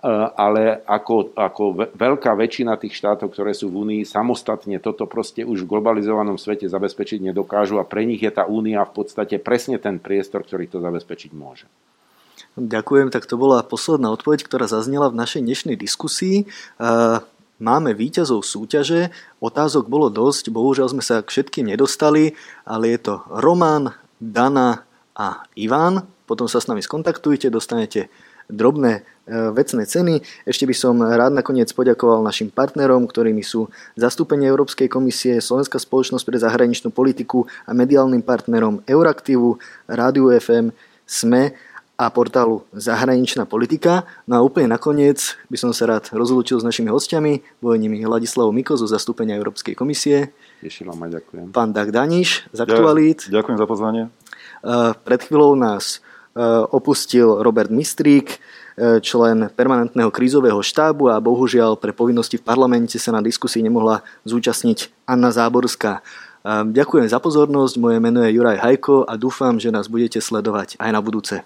ale ako, ako veľká väčšina tých štátov, ktoré sú v Únii, samostatne toto proste už v globalizovanom svete zabezpečiť nedokážu a pre nich je tá Únia v podstate presne ten priestor, ktorý to zabezpečiť môže. Ďakujem, tak to bola posledná odpoveď, ktorá zaznela v našej dnešnej diskusii. E, Máme víťazov súťaže, otázok bolo dosť, bohužiaľ sme sa k všetkým nedostali, ale je to Roman, Dana a Ivan. Potom sa s nami skontaktujte, dostanete drobné vecné ceny. Ešte by som rád nakoniec poďakoval našim partnerom, ktorými sú zastúpenie Európskej komisie, Slovenská spoločnosť pre zahraničnú politiku a mediálnym partnerom Euraktivu, Rádiu FM, SME a portálu Zahraničná politika. No a úplne nakoniec by som sa rád rozlúčil s našimi hostiami, bolo nimi Ladislav Miko zo zastúpenia Európskej komisie. Teším aj ďakujem. Pán Dag Daniš z Aktualít. Ďakujem za pozvanie. Pred chvíľou nás opustil Robert Mistrík, člen permanentného krízového štábu a bohužiaľ pre povinnosti v parlamente sa na diskusii nemohla zúčastniť Anna Záborská. Ďakujem za pozornosť, moje meno je Juraj Hajko a dúfam, že nás budete sledovať aj na budúce.